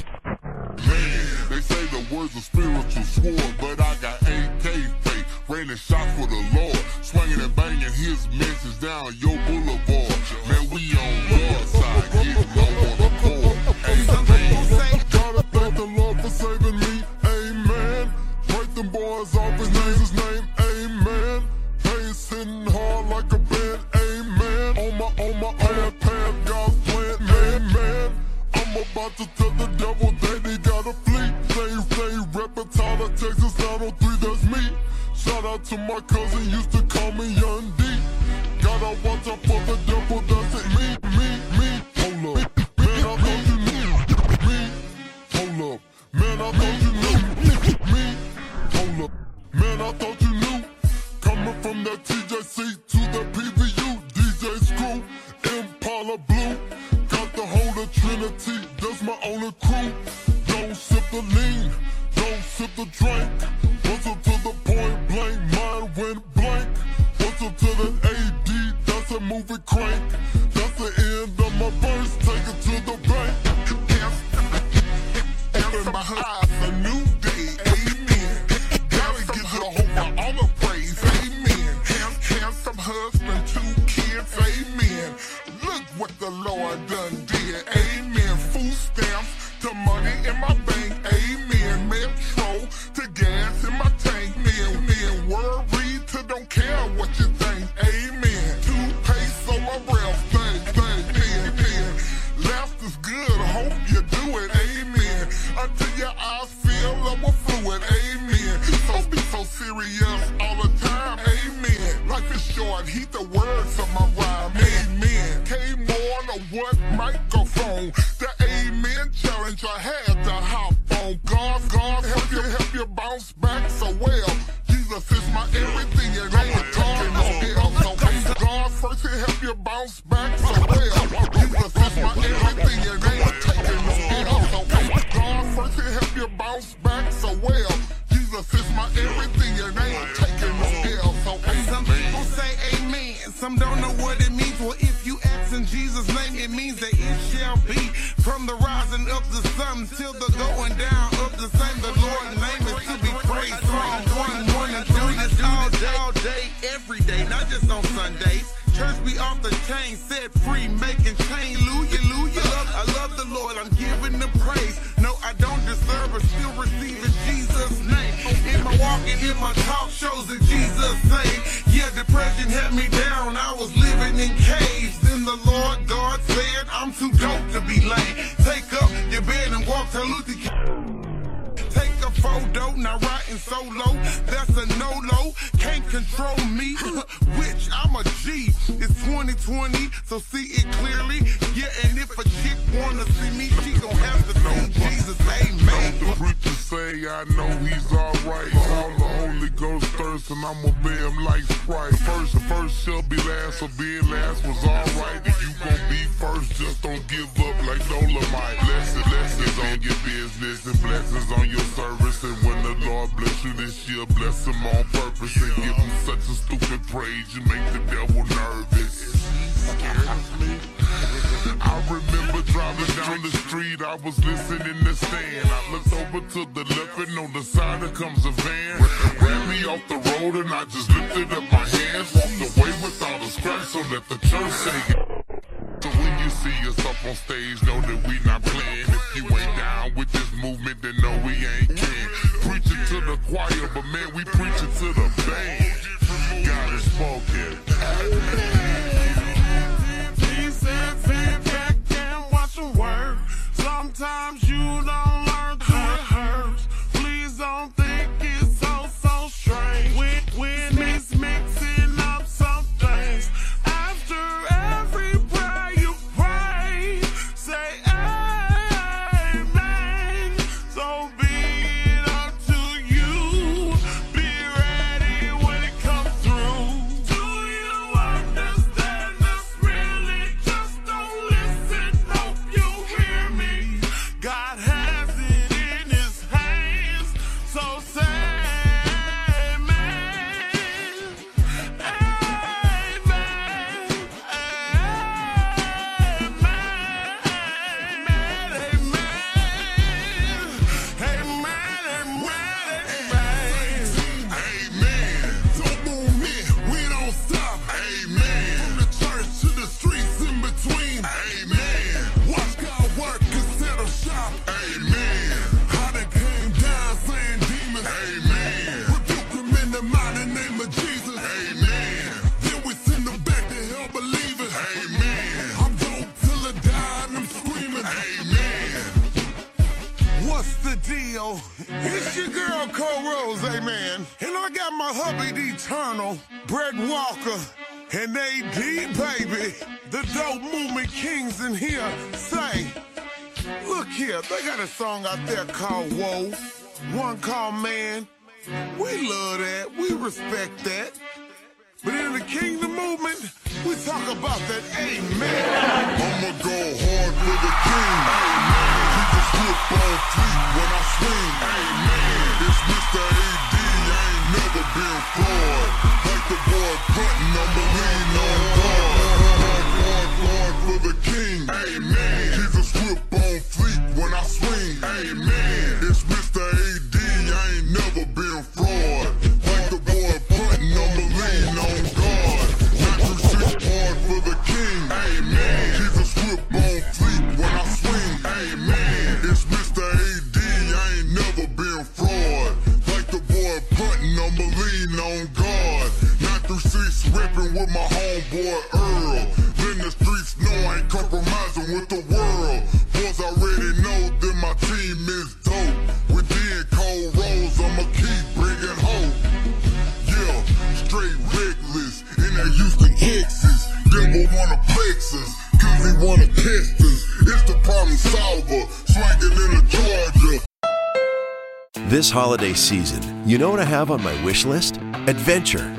Man, they say the words are spiritual sword, but I got AK fake, raining shots for the Lord, swinging and banging his message down your boulevard. Man, we on your side, getting low out to my cousin, used to call me Young D. Gotta watch out for the devil, that's it. Me, me, me. Hold up. Man, I thought you knew. Me. Hold up. Man, I thought you knew. Me. Hold up. Man, I thought you knew. Coming from that TJC to the PVU, DJ Screw, Impala Blue. Got the whole of Trinity, that's my only crew. Don't sip the lean, don't sip the drink. Whistle to 7 AD, that's a movie crank. The set free, making change. Hallelujah, hallelujah. Love, I love the Lord, I'm giving the praise. No, I don't deserve, but still receive in Jesus' name. In my walking, in my talk shows in Jesus' name. Yeah, depression had me down. I was living in caves. Then the Lord God said, I'm too dope to be lame. Take up your bed and walk to Luther. Take a photo, not riding solo. That's a no-lo. Can't control me, which I'm a G. It's 2020, so see it clearly. Yeah, and if a chick wanna see me, she gon' have to see Jesus. Amen. The preacher say I know he's alright. All the Holy Ghost thirst and I'ma obey him like Sprite. First, first shall be last, so being last was alright. If you gon' be first, just don't give up like Dolomite. Blessings, blessings on your business and blessings on your service. And when the Lord bless you this year, bless him on purpose and give him such a stupid praise. You make the devil nervous. I remember driving down the street, I was listening to stand. I looked over to the left and on the side there comes a van. Ran me off the road and I just lifted up my hands. Walked away without a scratch so let the church say. So when you see us up on stage, know that we not playing. If you ain't down with this movement, then no, we ain't can. Preaching to the choir, but man, we preaching to the Sometimes you don't Your Cole Rose, amen. And I got my hubby, the Eternal, Brett Walker, and AD, baby. The dope movement kings in here say, look here, they got a song out there called Whoa, one called Man. We love that, we respect that. But in the kingdom movement, we talk about that amen. I'ma go hard for the king. Amen. Keep a slip on fleet when I swing. Amen. Mr. AD, ain't never been. Like the boy. Hard, hard, hard for the king. Amen. Keep a on fleet when I swing. Amen. It's Mr. with my homeboy Earl. Then the streets I ain't compromising with the world. Boys already know that my team is dope. With Cold Rose, I'ma keep bringing hope. Yeah, straight reckless in that Houston, Texas. Wanna flex us, cause he wanna test us. It's the problem solver, swinging in a Georgia. This holiday season, you know what I have on my wish list? Adventure.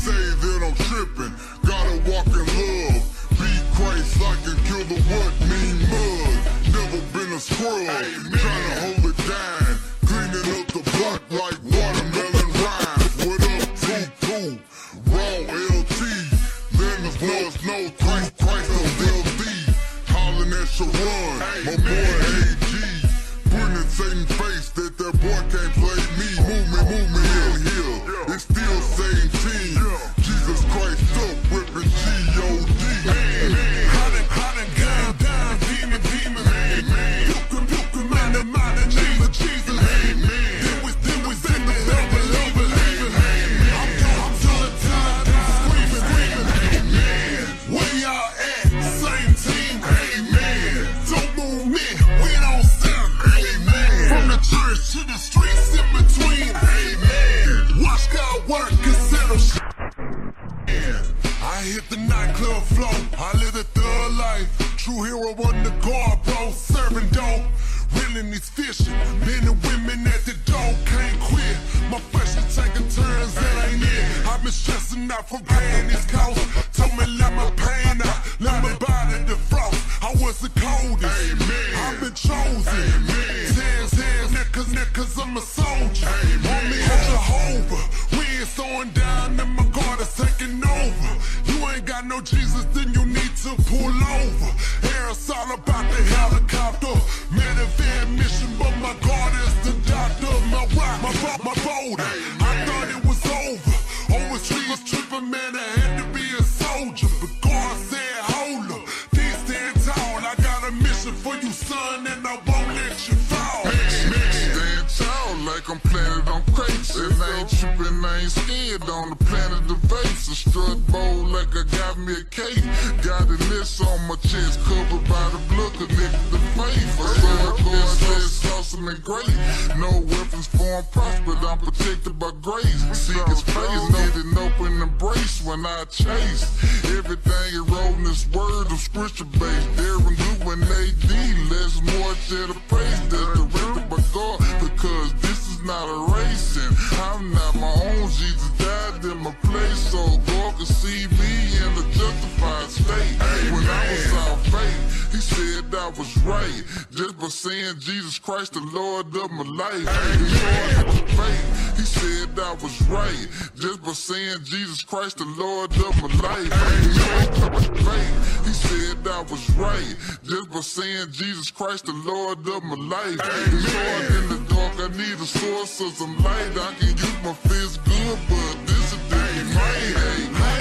say that I'm tripping. Gotta walk in love. Be Christ-like and kill the what mean mud. Never been a squirrel. scrub. Tryna hold it down. Cleaning up the block like watermelon rhymes. What up, T2? Raw LT. Leonard's North no Christ, Christ on LD. Hollin' at Sharon. My boy AG. Putting in face that that boy can't play True hero on the guard, bro, serving dope. Reeling these fishing, men and women at the door can't quit. My flesh is taking turns, that ain't it. I've been stressing out from paying these costs. Told me let my pain out, let my body defrost. I was the coldest, I've been chosen. Tears, tears, niggas, niggas, I'm a soldier. On me, I'm Jehovah. We ain't slowing down, and my God is taking over. You ain't got no Jesus, then you to pull over. Air's all about the helicopter. Medivare mission, but my God is the doctor. My rock, my bo- my boulder. I ain't scared on the planet of vapes. A strut bowl like I got me a cake. Got a list on my chest covered by the blood connected to faith. I swear God says awesome and great. No weapons form prosper, I'm protected by grace. Seek his face, need an open embrace when I chase. Everything is rolling this word of scripture based. Darren and AD, less more to the praise. That's directed by God because this is not a racing. I'm not my own. Jesus died in my place so God could see me in a justified state. When I was out faith, He said I was right just by saying Jesus Christ, the Lord of my life. Faith, He said I was right just by saying Jesus Christ, the Lord of my life. Faith, He said I was right just by saying Jesus Christ, the Lord of my life. Lord in the I need a source of some light. I can use my fist good, but this is different. Hey,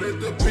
let the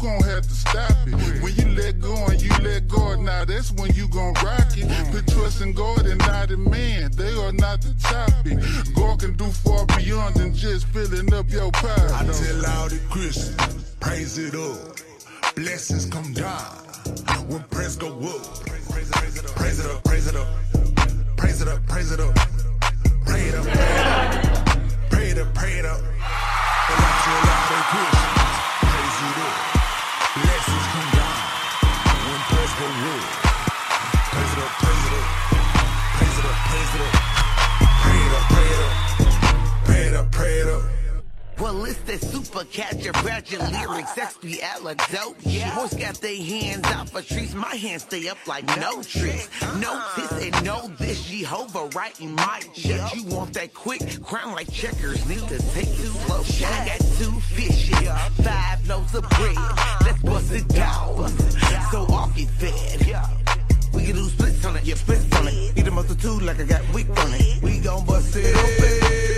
gon' have to stop it. When you let go and you let God, now that's when you gon' rock it. Put trust in God and not in man. They are not the topic. God can do far beyond than just filling up your pie. I tell all the Christians, praise it up. Blessings come down when praise go up. Praise it up, praise it up, praise it up, praise it up, praise it up, pray it up, pray it up, pray it up. I tell all the Christians, Well, it's that super catcher, your lyrics, XP dope. Yeah. Boys got their hands out for trees, my hands stay up like no tricks. No uh-uh. this and no this, Jehovah writing my check. You want that quick crown like checkers, need to take it slow. I got two fishes, five loaves of bread. Uh-uh. Let's bust it down, so I'll get fed. We can do splits on it, yeah, splits on it. Eat a multitude like I got weak on it. We gon' bust it open.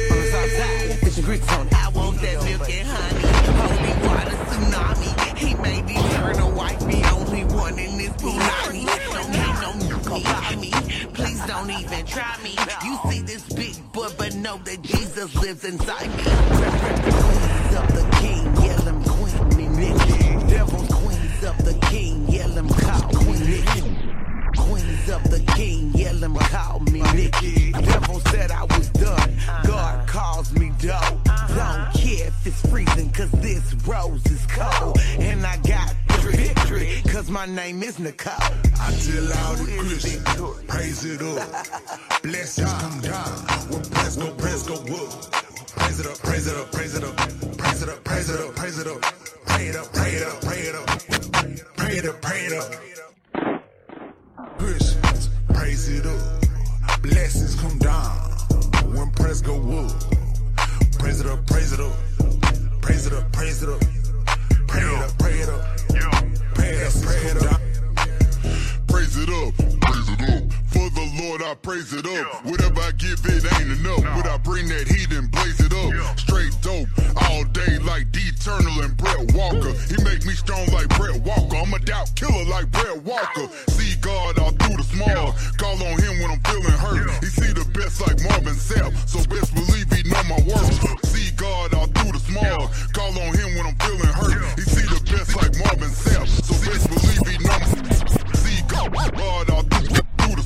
The south side, grits on it. I want that milk and honey. Holy water tsunami. He made me turn a white, the only one in this punani. Don't need no by me. Please don't even try me. You see this big boy, but know that Jesus lives inside me. Queens of the king, yeah, them queen me Nicky. Devils, queens of the king, yeah, them call me Nicky. Queens of the king, them call me Nicky. Devil said I was done, God calls me dope. Don't care if it's freezing, cause this rose is cold. And I got victory, cause my name is Nicole. I tell all the Christians, praise it up. Blessings come down when praise go, praise go up. Praise it up, praise it up, praise it up, praise it up, praise it up, praise it up. Pray it up, pray it up, pray it up, pray it up, pray it up. Christians, praise it up. Blessings come down when praise go up. Praise it up, praise it up, praise it up, praise it up, pray it up, pray it up, pray it up, pray it up. Praise it up, praise it up. For the Lord, I praise it up. Whatever I give, it ain't enough. But I bring that heat and blaze it up. Straight dope, all day like D Eternal and Brett Walker. He make me strong like Brett Walker. I'm a doubt killer like Brett Walker. See God all through the small. Call on him when I'm feeling hurt. He see the best like Marvin Sapp. So best believe he know my worth. See God all through the small. Call on him when I'm feeling hurt. He see the best like Marvin Sapp. So best believe he know my See God all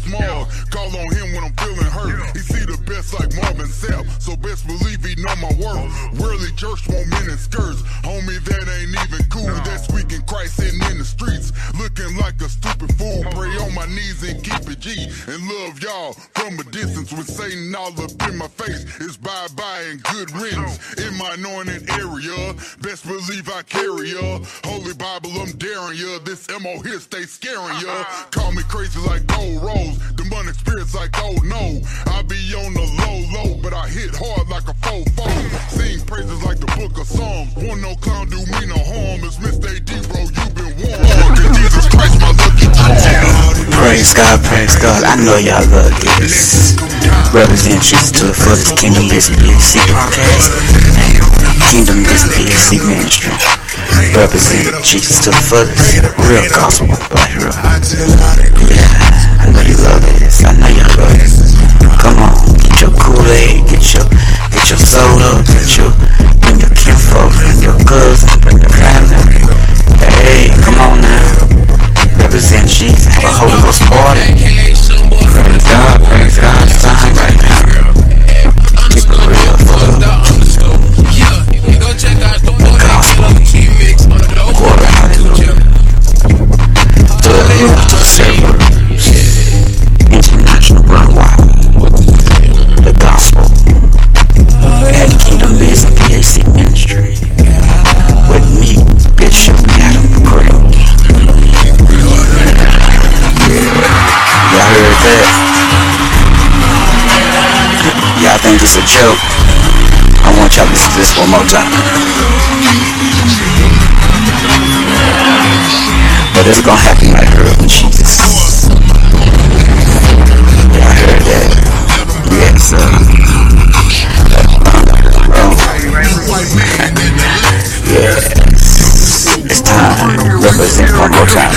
small. Call on him when I'm feeling hurt. He see the best like Marvin Sapp. So best believe he know my worth. Uh-huh. Worldly church want men in skirts. Homie, that ain't even cool. That's weak in Christ sitting in the streets. Looking like a stupid fool. Uh-huh. Pray on my knees and keep it G. And love y'all from a distance with Satan all up in my face. It's bye bye and good riddance. In my anointed area. Best believe I carry ya. Holy Bible, I'm daring ya. This MO here stay scaring ya. Uh-huh. Call me crazy like gold rose. Demonic spirits like oh no. I be on the low low, but I hit hard like a foe. Sing praises like the book of Psalms. Won't no clown do me no harm. It's Mr. AD, bro. You been warned. Jesus Christ, my lucky. Praise God, praise God. I know y'all love this. Represent Jesus to the fullest Kingdom Business PLC podcast. Kingdom Business PLC ministry. Represent Jesus to the fullest. Real gospel black hero. Yeah, I know you love this. I know y'all love this. Come on, get your Kool-Aid, get your get your soda, get your bring your kinfolk, bring your cousins, bring your family. Hey, come on now. Represent Jesus. A Holy Ghost party. Praise God, praise God. It's time right It's a joke. I want y'all to listen to this one more time. But it's gonna happen like her when she. Yeah, I heard that. Yeah, so. yeah. It's time. Represent one more time.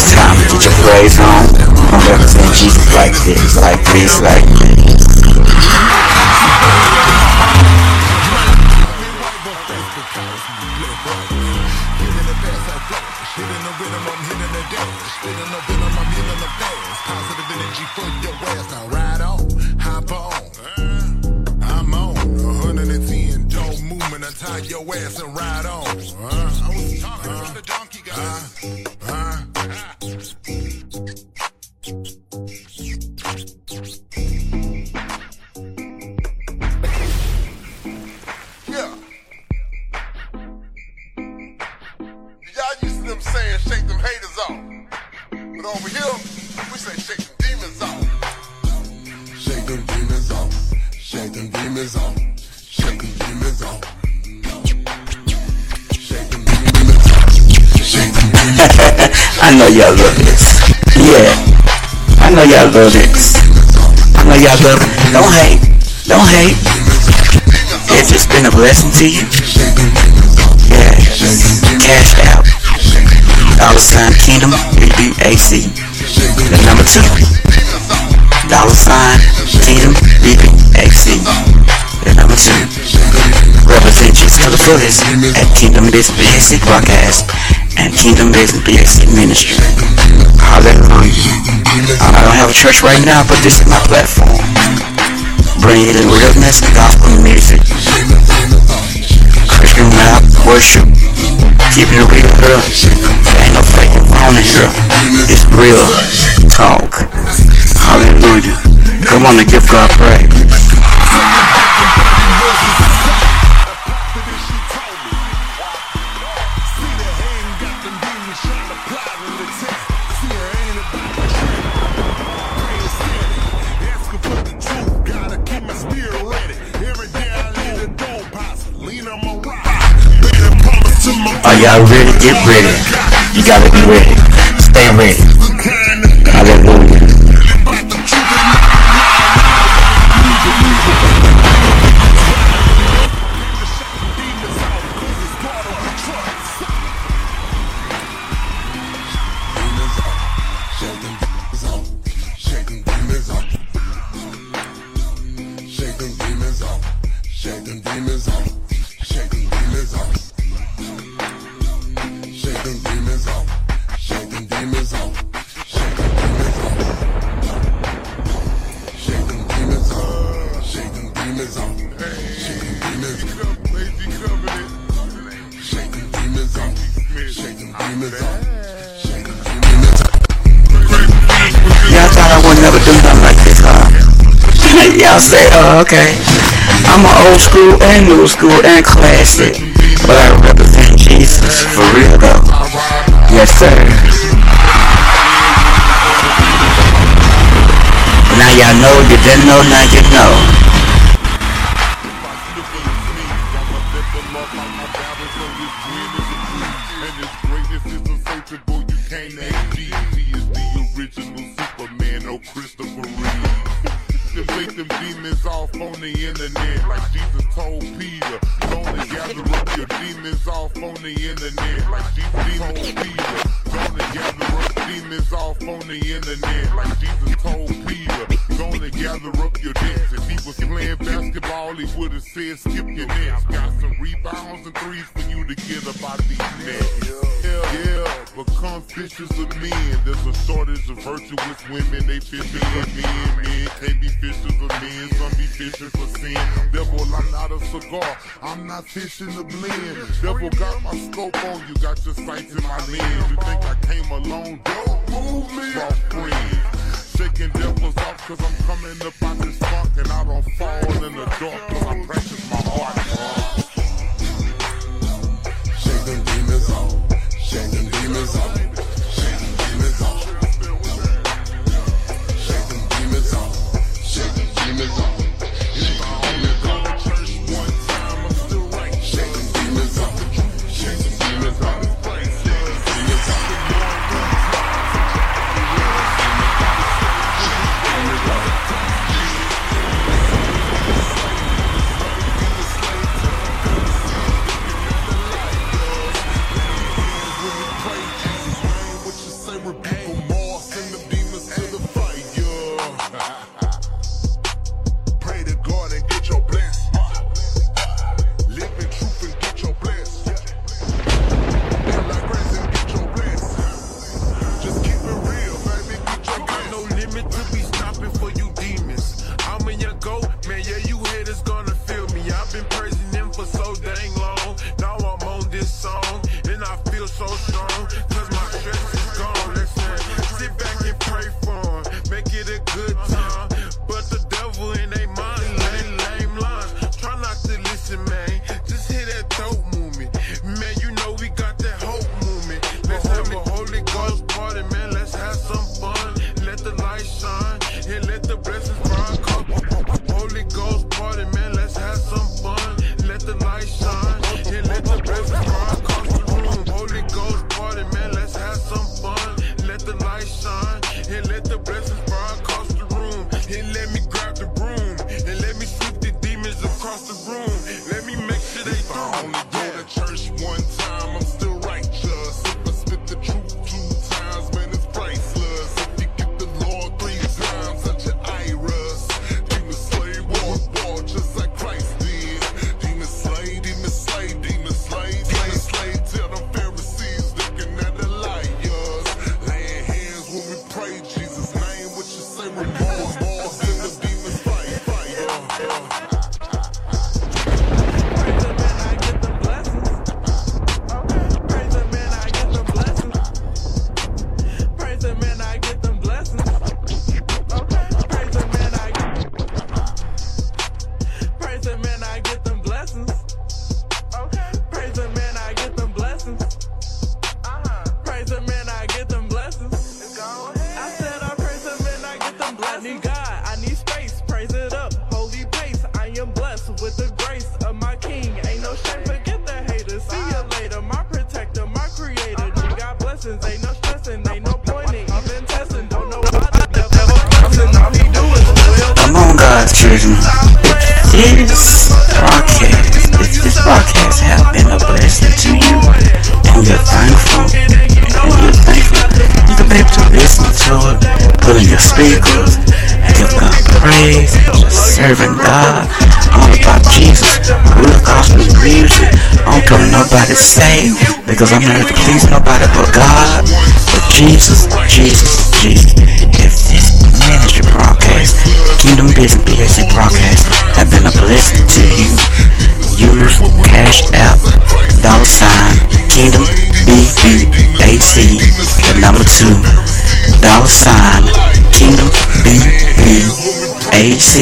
It's time to get your praise on. I'm representing Jesus like this, like this, like this. to you. Yeah, cash out. Dollar sign Kingdom, BBAC. The number two. Dollar sign Kingdom, BBAC. The number two. Represent you to the fullest at Kingdom Business BAC Podcast and Kingdom Business BAC Ministry. Hallelujah. I don't have a church right now, but this is my platform. Bring it in, realness and gospel music worship. Keep it real, girl. Ain't no fake on it. It's real talk. Hallelujah. Come on and give God praise. Someone never do nothing like this, huh? yeah, I say, uh, okay. I'm an old school and new school and classic, but I represent Jesus for real though. Yes, sir. Now y'all know, you didn't know, now you know. Children, this broadcast, if this broadcast have been a blessing to you, and you're thankful, and you're thankful, you can be able to listen to it, put in your speakers, and give God praise, just serving God, all about Jesus, real gospel music. I don't care nobody say, because I'm not here to please nobody but God, but Jesus, Jesus, Jesus. If this ministry broadcast, Kingdom Business BSC broadcast, have been a blessing to you, use Cash App, dollar sign, Kingdom BBAC, the number two, dollar sign, Kingdom BBAC,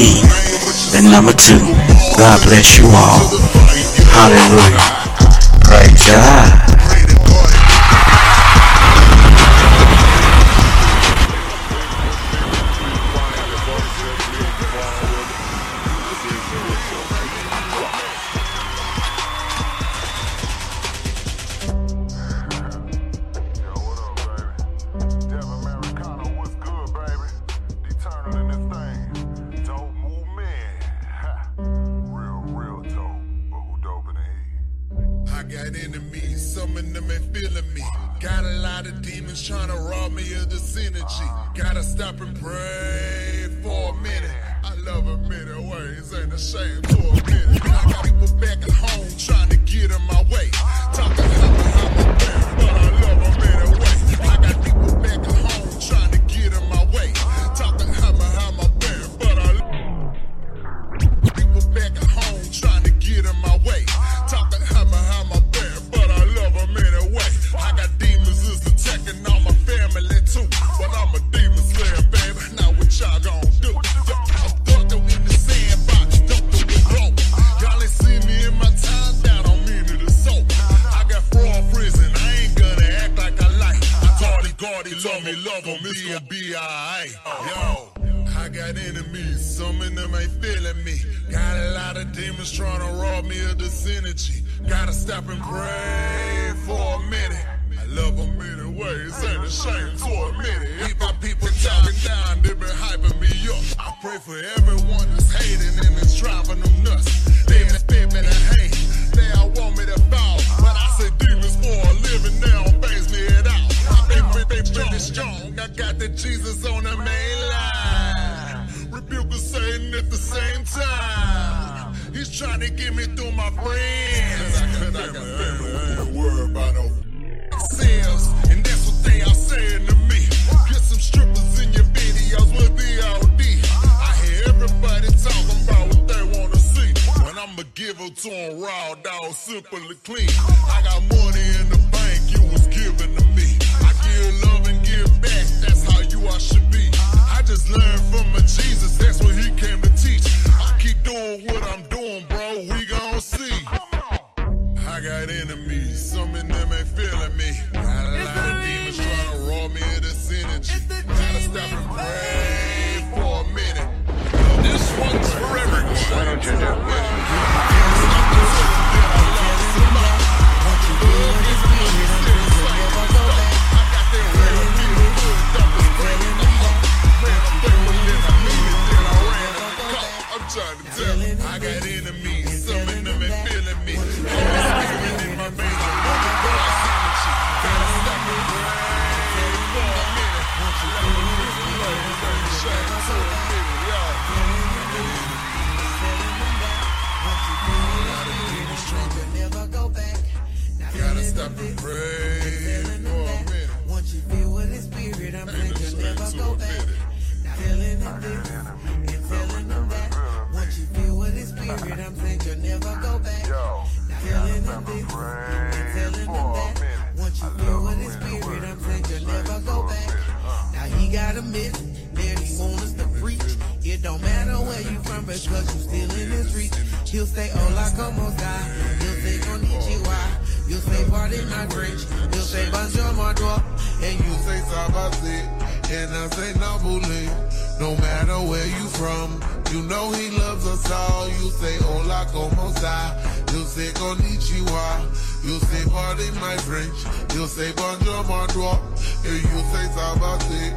the number two. God bless you all. Hallelujah. Praise God. You, I got enemies, some of them ain't feeling me. In my veins. Gotta to never go back. Gotta stop and pray. Once you feel with his spirit, I'm you'll never go back. Feeling it this spirit, I'm saying you'll never go back. Feeling it this and telling them that. Once you feel with his spirit, I'm saying you'll never go back. Now he got a mission, and he want us to preach. It don't matter where you from because you still in his reach. He'll say, Hola, como está? He'll say, Konnichiwa. You'll say, pardon my French. He'll say, bonjour, moi, toi. And you say, sabase. And I say, nabule. No matter where you from, you know he loves us all. You say, oh, hola, como está? He'll say, konnichiwa. you'll say pardon my French. You'll say bonjour droit, and you'll say sabate,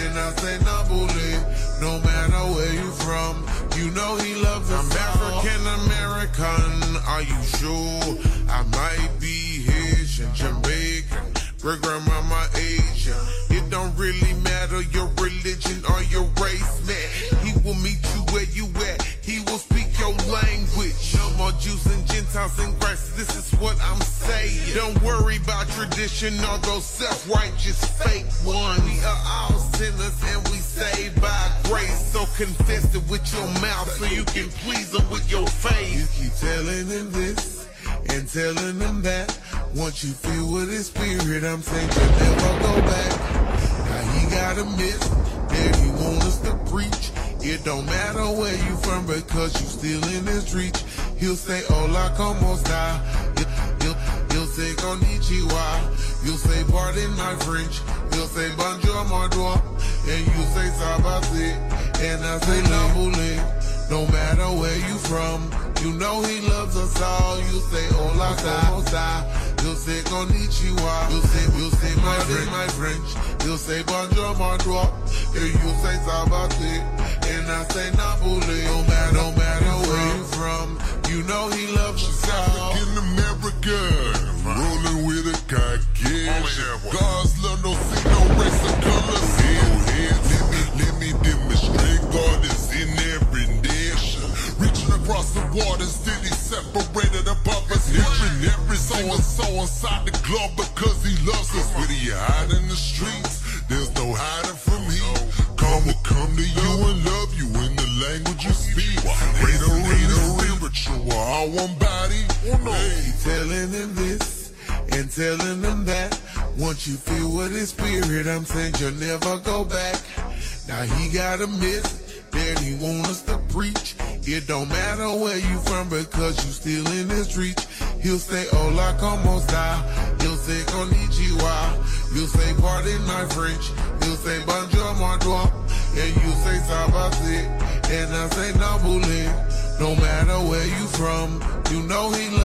and I say nabule. No matter where you from, you know he loves us. I'm African American, are you sure? I might be Haitian, Jamaican, great grandmama Asian. It don't really matter your religion or your race, man. He will meet you where you at. He will speak your language. No more Jews and Gentiles in Christ. This is what I'm saying. Don't worry about tradition or those self-righteous fake ones. We are all sinners and we saved by grace. So confess it with your mouth so you can please him with your face. You keep telling them this and telling them that. Once you feel with his spirit, I'm saying you'll never go back. Got a miss, there he us to preach. It don't matter where you from because you still in his reach. He'll say, oh, hola, como esta? He'll, he'll, he'll say, konnichiwa. You'll say, pardon my French. He'll say, bonjour, mon droit. And you say, sabase. And I say, nabule. No matter where you from, you know he loves us all. You say, oh, hola, como esta? You'll say konnichiwa. You'll say, you'll say my French, my French. You'll say bonjour, mon droit. And you'll say sabate. And I say nabule. No matter, no matter where you from, you know he loves us all. African American, rolling with a Caucasian. God's love, no see no race or color. Head, head, let me, let me demonstrate. God is across the waters, still he separated above us. Every, every single soul inside the globe because he loves us. Whether you hide in the streets, there's no hiding from him. Come to come to you and love you in the language you speak. Greater in the spiritual, all one body. Oh no. Telling him this and telling him that. Once you feel what his spirit, I'm saying you'll never go back. Now he got a miss, then he want us to preach. It don't matter where you from because you still in his reach. He'll say, oh, hola, como esta? He'll say, konnichiwa. You'll say, pardon my French. He'll say, bonjour, mon droit. And you say, sabase. And I say, no, nabule. No matter where you from, you know he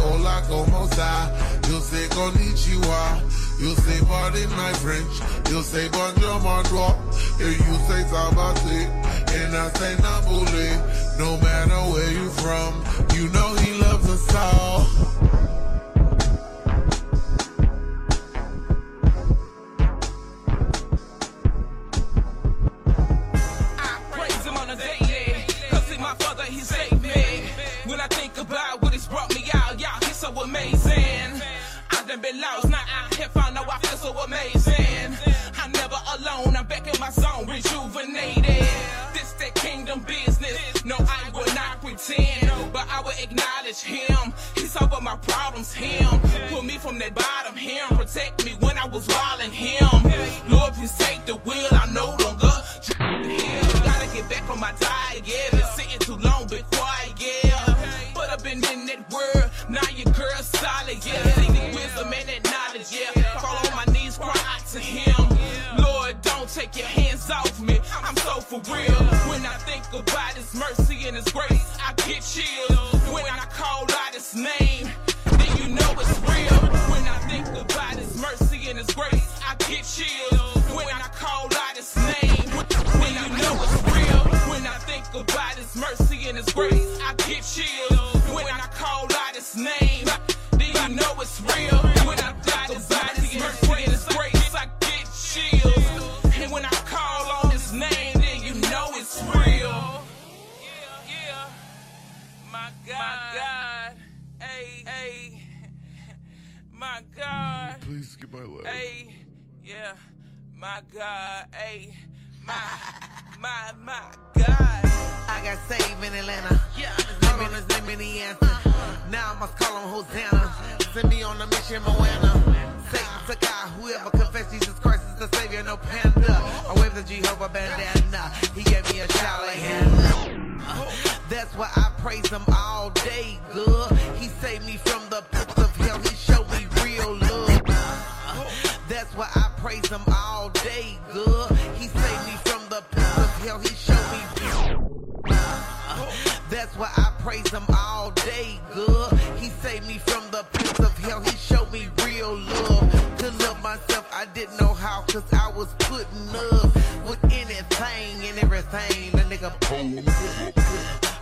Loves. You say como konnichiwa. You'll say pardon my French. You'll say bonjour mon droit. And you say sabate. And I say nabule. No matter where you from, you know he loves us all. Been lost, now I have found out I feel so amazing. I'm never alone, I'm back in my zone, rejuvenated. This that kingdom business, no, I will not pretend, but I will acknowledge him. He solved my problems, him. Pull me from that bottom, him. Protect me when I was wildin' him. Lord, please take the wheel, I no longer yeah, gotta get back on my diet, yeah. Been sitting too long, been quiet, yeah. I've in that world, now your girl solid, yeah. See the wisdom and that knowledge, yeah. Fall on my knees, cry out to him. Lord, don't take your hands off me. I'm so for real. When I think about his mercy and his grace, I get chills. When I call out his name, then you know it's real. When I think about his mercy and his grace, I get chills. When I call out his name, when you know it's real. When I think about his mercy and his grace, I get chills. You know real. When I die, this body mercy and grace, I get chills. And when I call on his name, then you know it's real. Yeah, yeah. My God, my God, hey, hey, my God. Please get my letter. Hey, yeah, my God, hey, my, my, my God. I got saved in Atlanta. Yeah, hold on, his name in the answer. Now I must call on Hosanna. Send me on a mission, Moana. Satan took out whoever confessed Jesus Christ is the Savior, no panda. I wave the Jehovah bandana. He gave me a child like Hannah. That's why I praise him all day, good. He saved me from the pits of hell. He showed me real love. That's why I praise him all day, good. Why I praise him all day, good. He saved me from the pits of hell. He showed me real love. To love myself, I didn't know how, cause I was putting up with anything and everything. The nigga pulled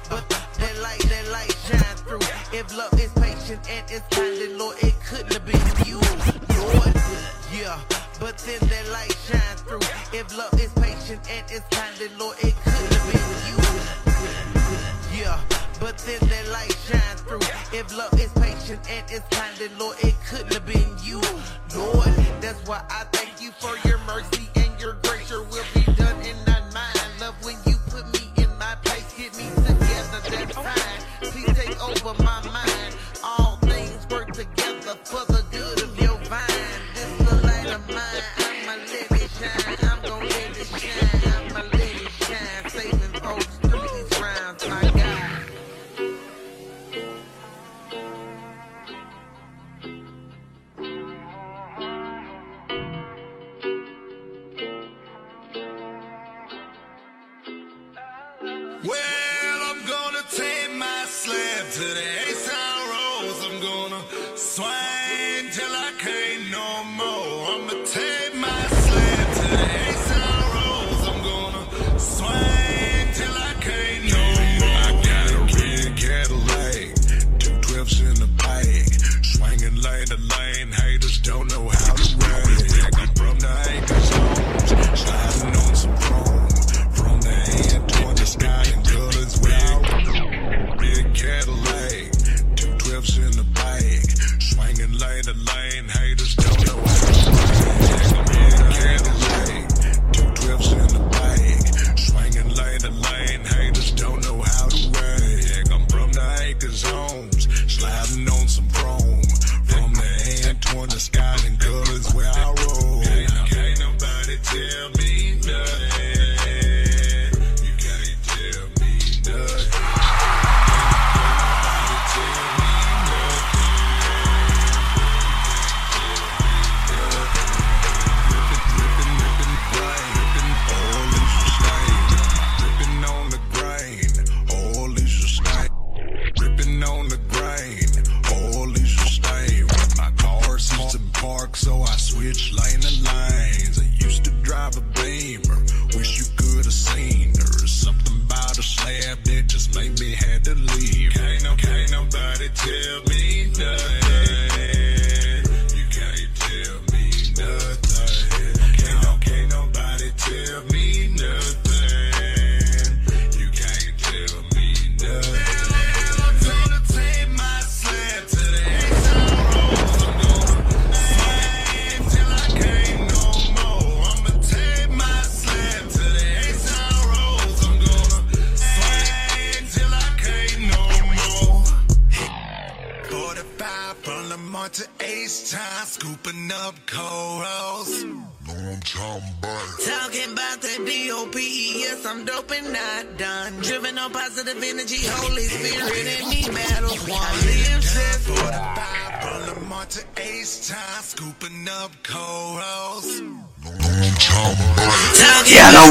But that light, that light shine through. If love is patient and it's kind, then Lord, it couldn't have been you, Lord. Yeah, but then that light shine through. If love is patient and it's then Lord, it If love is patient and it's kind, then Lord, it couldn't have been you, Lord. That's why I thank you for your mercy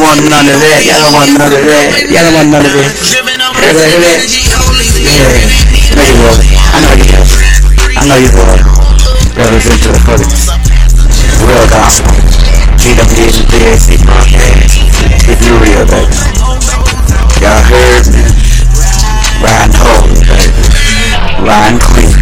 want none of that. Y'all don't want none of that. Y'all don't want none of that. That, hear that? Yeah. I know you will. I know you will. I know you will. Represent to the fullest. Real gospel. GW's and DAC podcast. If you real, baby. Y'all heard me. Riding holy, baby. Riding clean.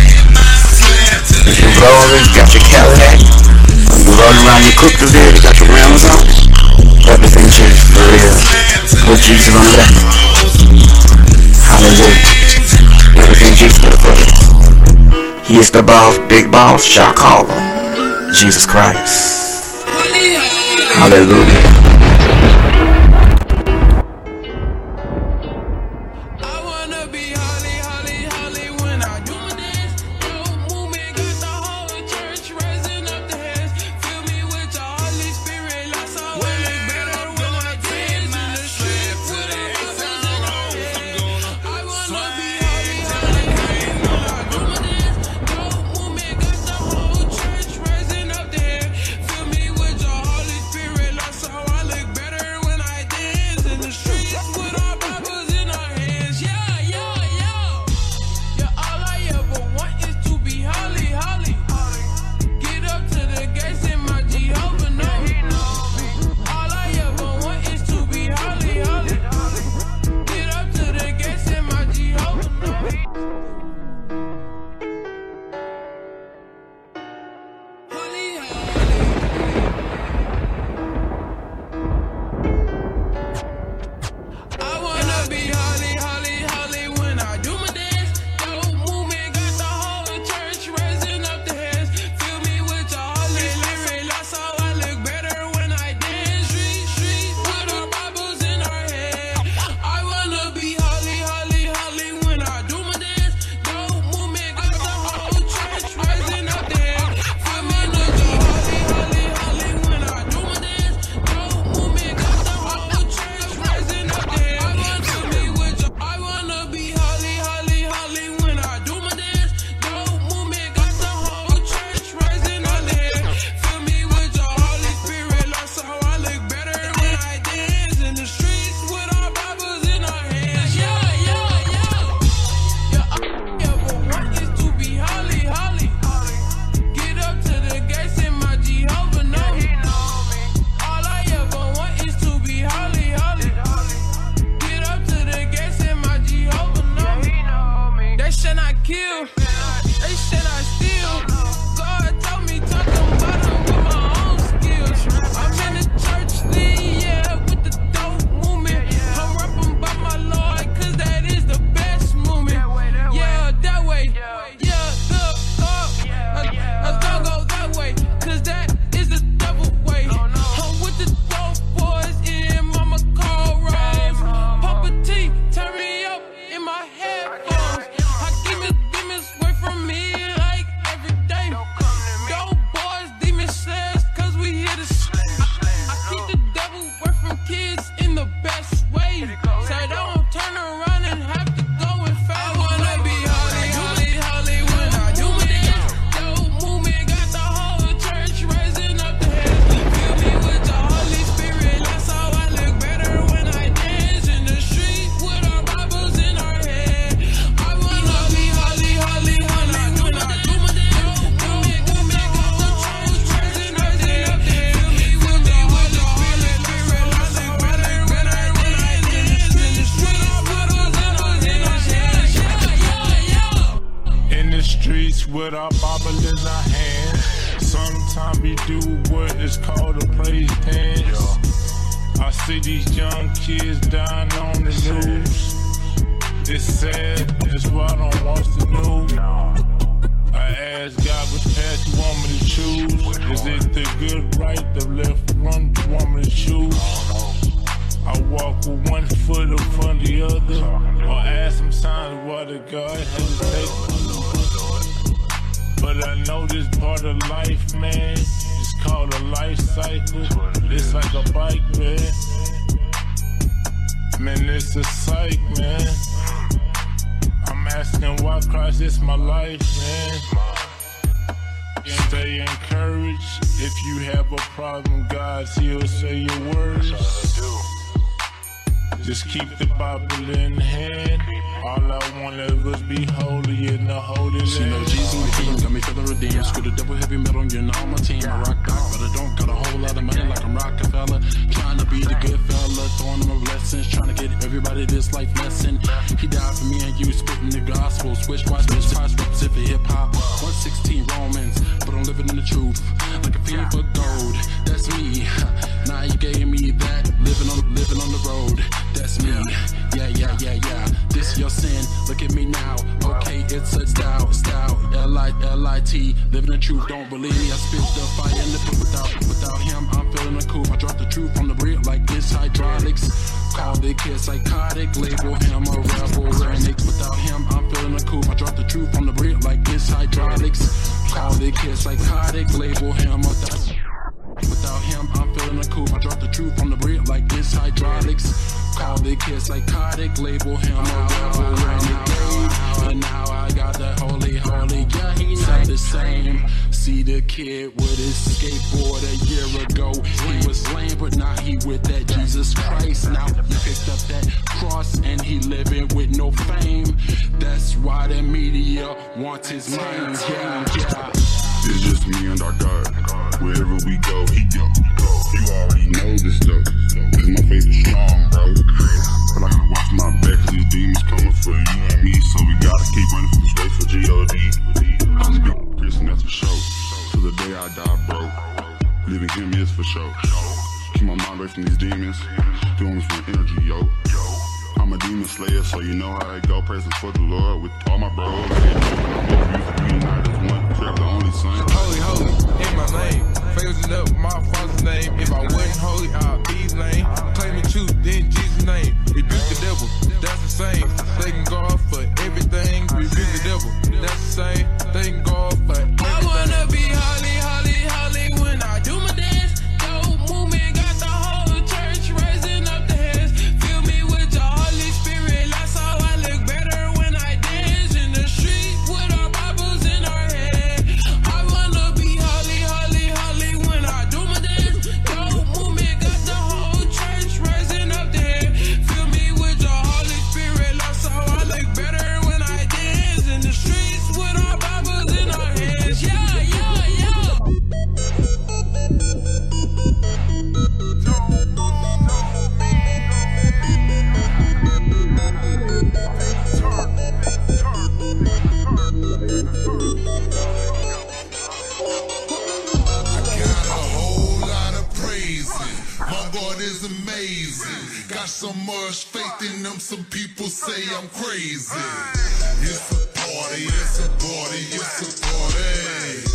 Glory, got your Cadillac. You rolling around your cookers there, they got your rims on. Everything Jesus for real. Jesus on the left. Hallelujah. Everything Jesus for the He is the boss, big boss, shall call him. Jesus Christ. Hallelujah. L I L I T. Living the truth. Don't believe me. I spit the fire in the pit without, without him. I'm feeling the coupe. I drop the truth on the brick like this hydraulics. Call the kid psychotic. Label him a rebel. Renix. Without him, I'm feeling the coupe. I drop the truth on the brick like this hydraulics. Call the kid psychotic. Label him a th- Without him, I'm feeling the coupe. I drop the truth on the brick like this hydraulics. Call the kid psychotic, label him a rebel renegade. And now I got that holy, not the same. See the kid with his skateboard a year ago. He was lame, but now he with that Jesus Christ. Now he picked up that cross and he living with no fame. That's why the media wants his name. Yeah, yeah. It's just me and our God. Wherever we go, he go. You already know this though. Cause my faith is strong, bro. But I gotta watch my back cause these demons coming for you and me. So we gotta keep running from straight for G.O.D. I'm a big Christian, that's for sure. Till the day I die, bro. Living him is for sure. Keep my mind away from these demons. Doing this with energy, yo. I'm a demon slayer, so you know how it go. Praising for the Lord with all my bros. And the. Holy, holy, in my name. Phasing up my father's name. If I wasn't holy, I'd be lame. Claiming truth in Jesus' name. Rebuke the devil, that's the same. Thanking God for everything. Rebuke the devil, that's the same. Thanking God for So much faith in them. some people say I'm crazy. It's a party, it's a party, it's a party.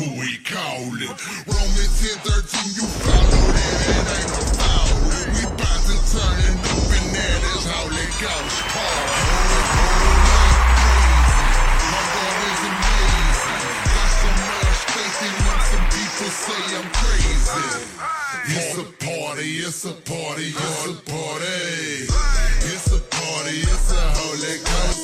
Who we call it. Romans 10 13, you followed it. It ain't no foul. We bout to turn it up in there. That's how they is. Got people say I'm crazy. It's a party, it's a party, it's a party. It's a party, it's a holy ghost.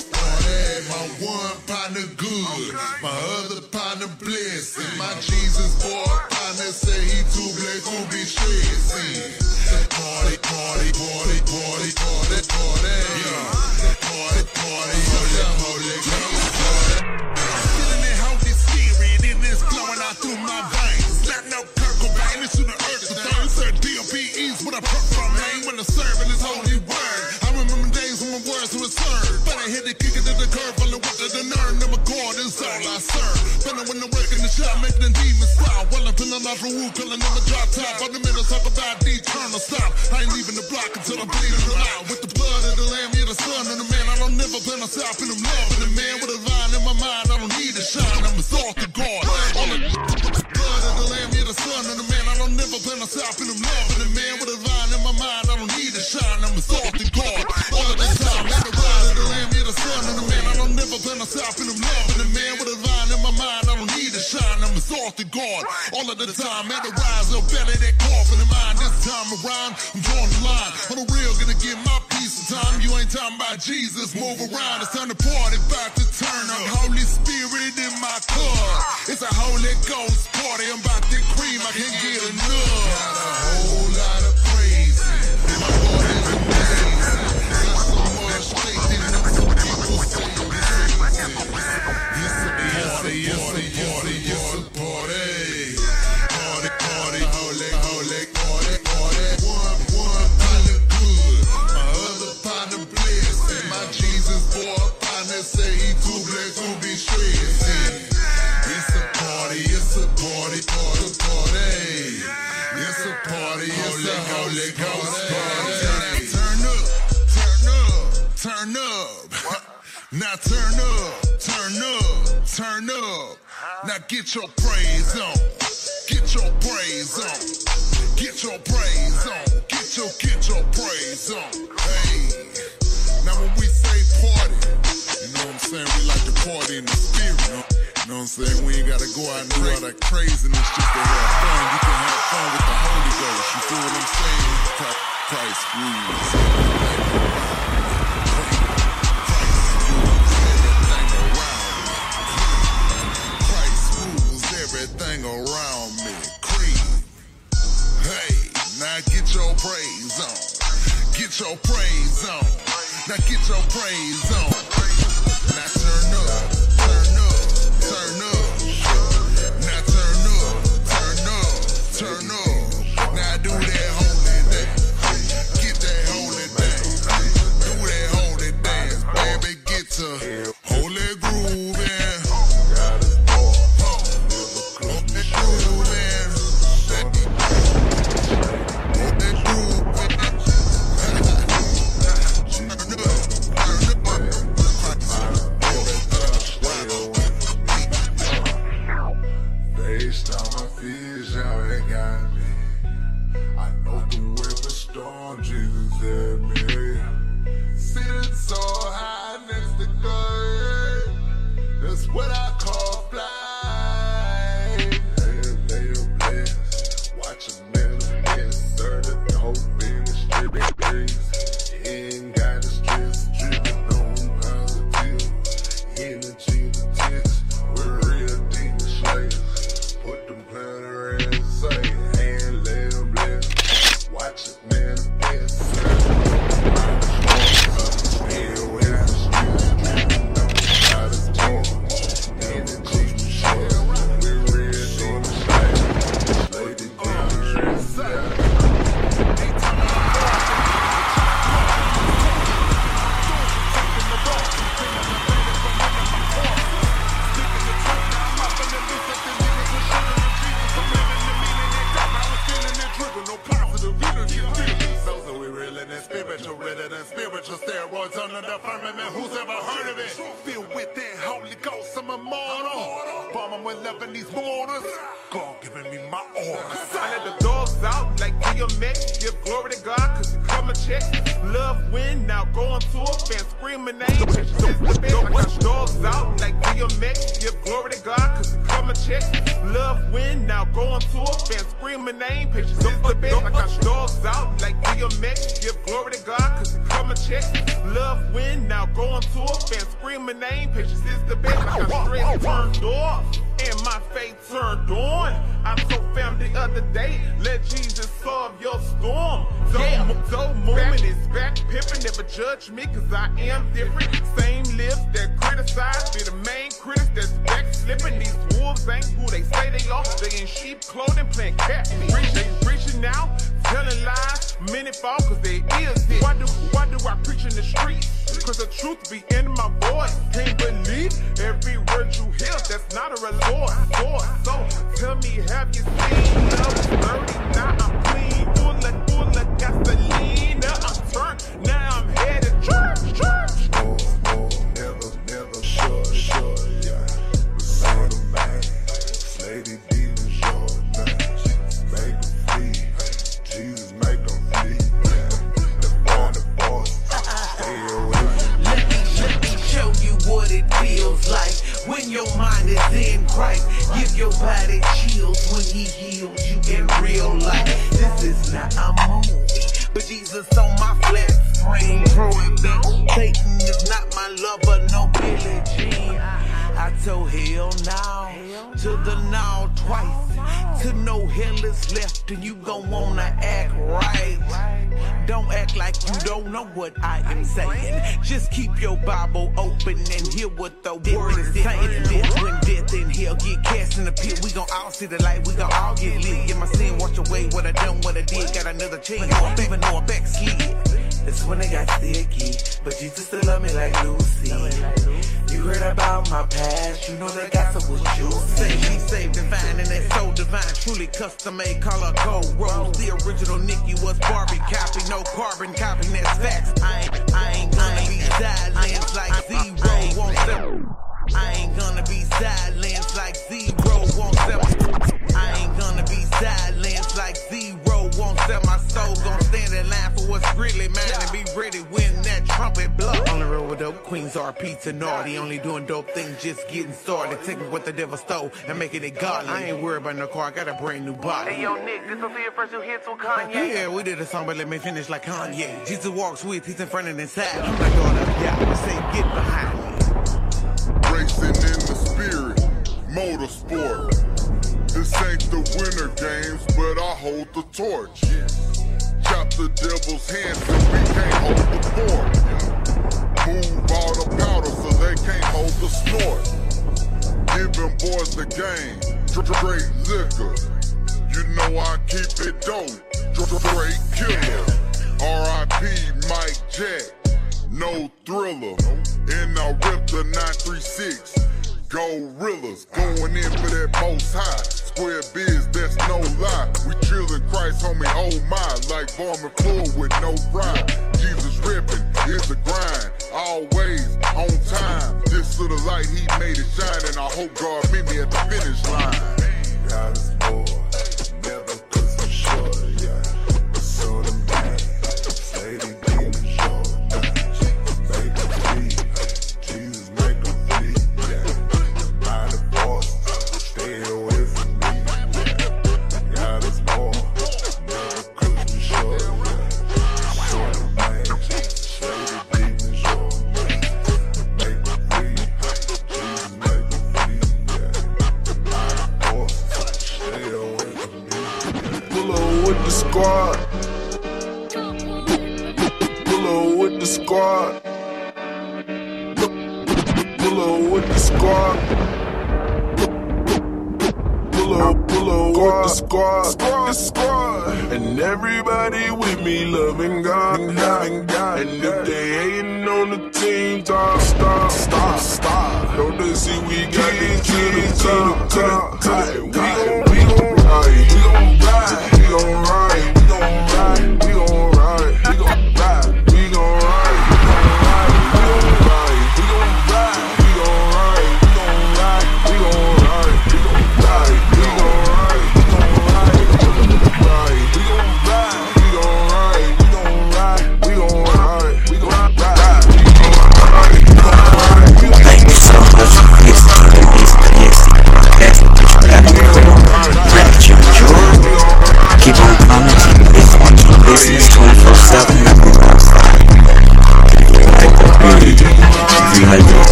My one partner good, my other partner blessed. And my Jesus boy partner say he too blessed to be stressing. Party, party, party, party, party, party. Yeah. Party, party, it's a holy ghost party. When the work in the shop, make the demons stop. Well, I'm feeling off the roof, killing them a drop top. On the minutes, talk about the eternal stop. I ain't leaving the block until I'm bleeding out. With the blood of the lamb, yeah, the son of the man. I don't never plan on stopping them loving the man with a vine in my mind. I don't need to shine, I'm exalted God. All the blood of the lamb, yeah, the son of the man. I don't never plan on stopping them loving All of the time, man, the rise up better that cough in mind. This time around, I'm drawing the line. On the real, gonna get my piece of time. You ain't talking about Jesus, move around. It's time to party, about to turn up. Holy Spirit in my cup. It's a Holy Ghost party. I'm about to cream, I can't get enough. Now turn up, turn up, turn up. Now get your praise on. Get your praise on. Get your praise on. Get your, get your praise on. Hey. Now when we say party, you know what I'm saying? We like to party in the spirit. You know, what I'm saying? We ain't gotta go out and do all that craziness just to have fun. You can have fun with the Holy Ghost. You feel what I'm saying? Christ rules. Your praise on. Get your praise on. Now get your praise on. my past, you know that gossip was juicy. She saved and fine, and it's so divine. Truly custom made, color code rose. The original Nikki was Barbie copy, no carbon copy, that's facts. to naughty. Only doing dope things, just getting started. Taking what the devil stole and making it godly. I ain't worried about no car, I got a brand new body. Hey, yo, Nick, this will be your first new hits with Kanye. Yeah, we did a song, but let me finish like Kanye. Jesus walks with, he's in front and inside. I'm like, all up, yeah, say, get behind me. Racing in the spirit, motorsport. This ain't the winter games, but I hold the torch. the game. Straight liquor. You know I keep it dope. Straight killer. R.I.P. Mike Jack. No thriller. And I ripped the 936. Gorillas going in for that most high. Square biz, that's no lie. We chillin' Christ, homie, oh my. Like Varmin Floor with no rhyme. Jesus ripping, here's the grind always on time. This little light, he made it shine, and I hope God meet me at the finish line.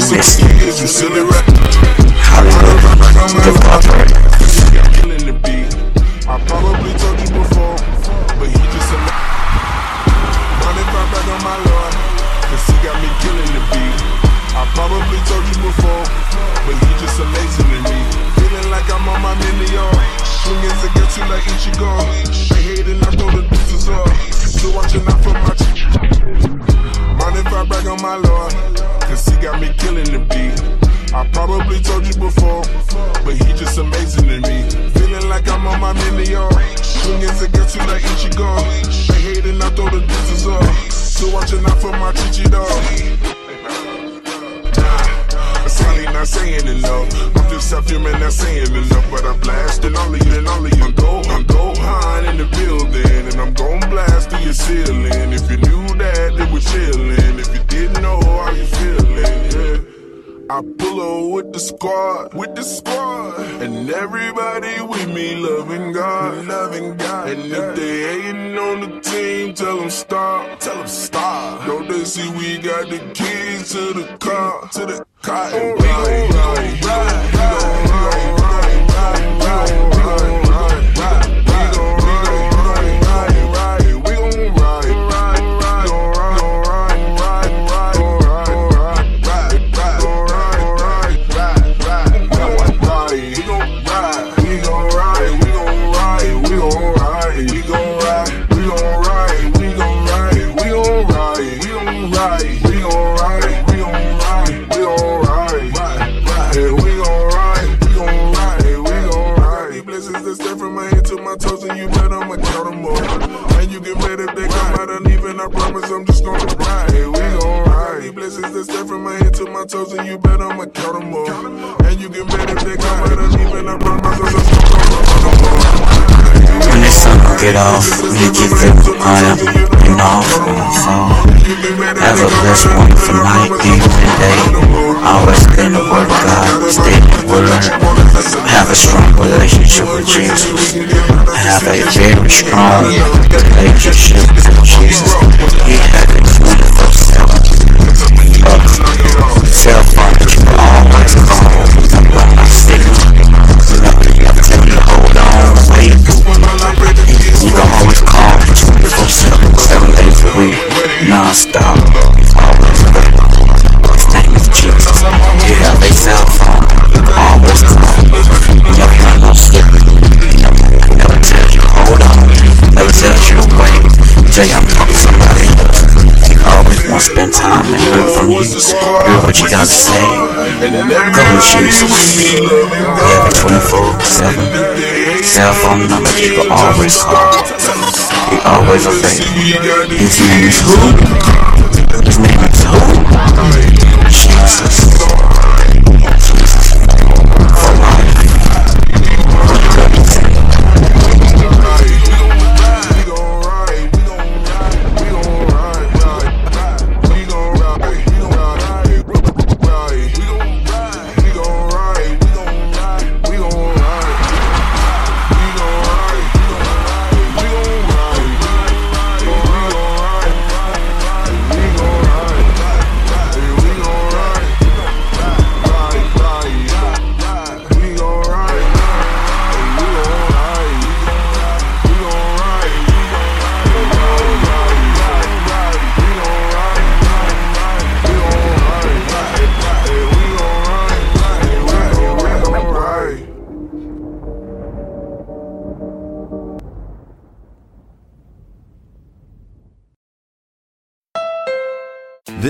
Sixteen is you silly hating on the team, tell them stop, tell them stop. Don't they see we got the keys to the car, to the car, and ride, ride, ride, ride, will get off, we get the higher and off on the phone. A blessed, wonderful night, evening, and day. Always in the Word of God, stay in the Word. Have a strong relationship with Jesus. Have a very strong relationship with Jesus. He had it 24 7. Cell phone that you always call. On signal. 24 7, 7 days a week, non stop. Always available. His Jesus. You have a cell phone, always call. Never not no slip. Never, tells you, hold on. Never tells you wait. Tell you I'm talking to always want to spend time and from you. Hear what you got to say. Go with Jesus. You have a 24 7 cell phone number you can always call. Always available. His name is who? His name is who? Jesus. For life.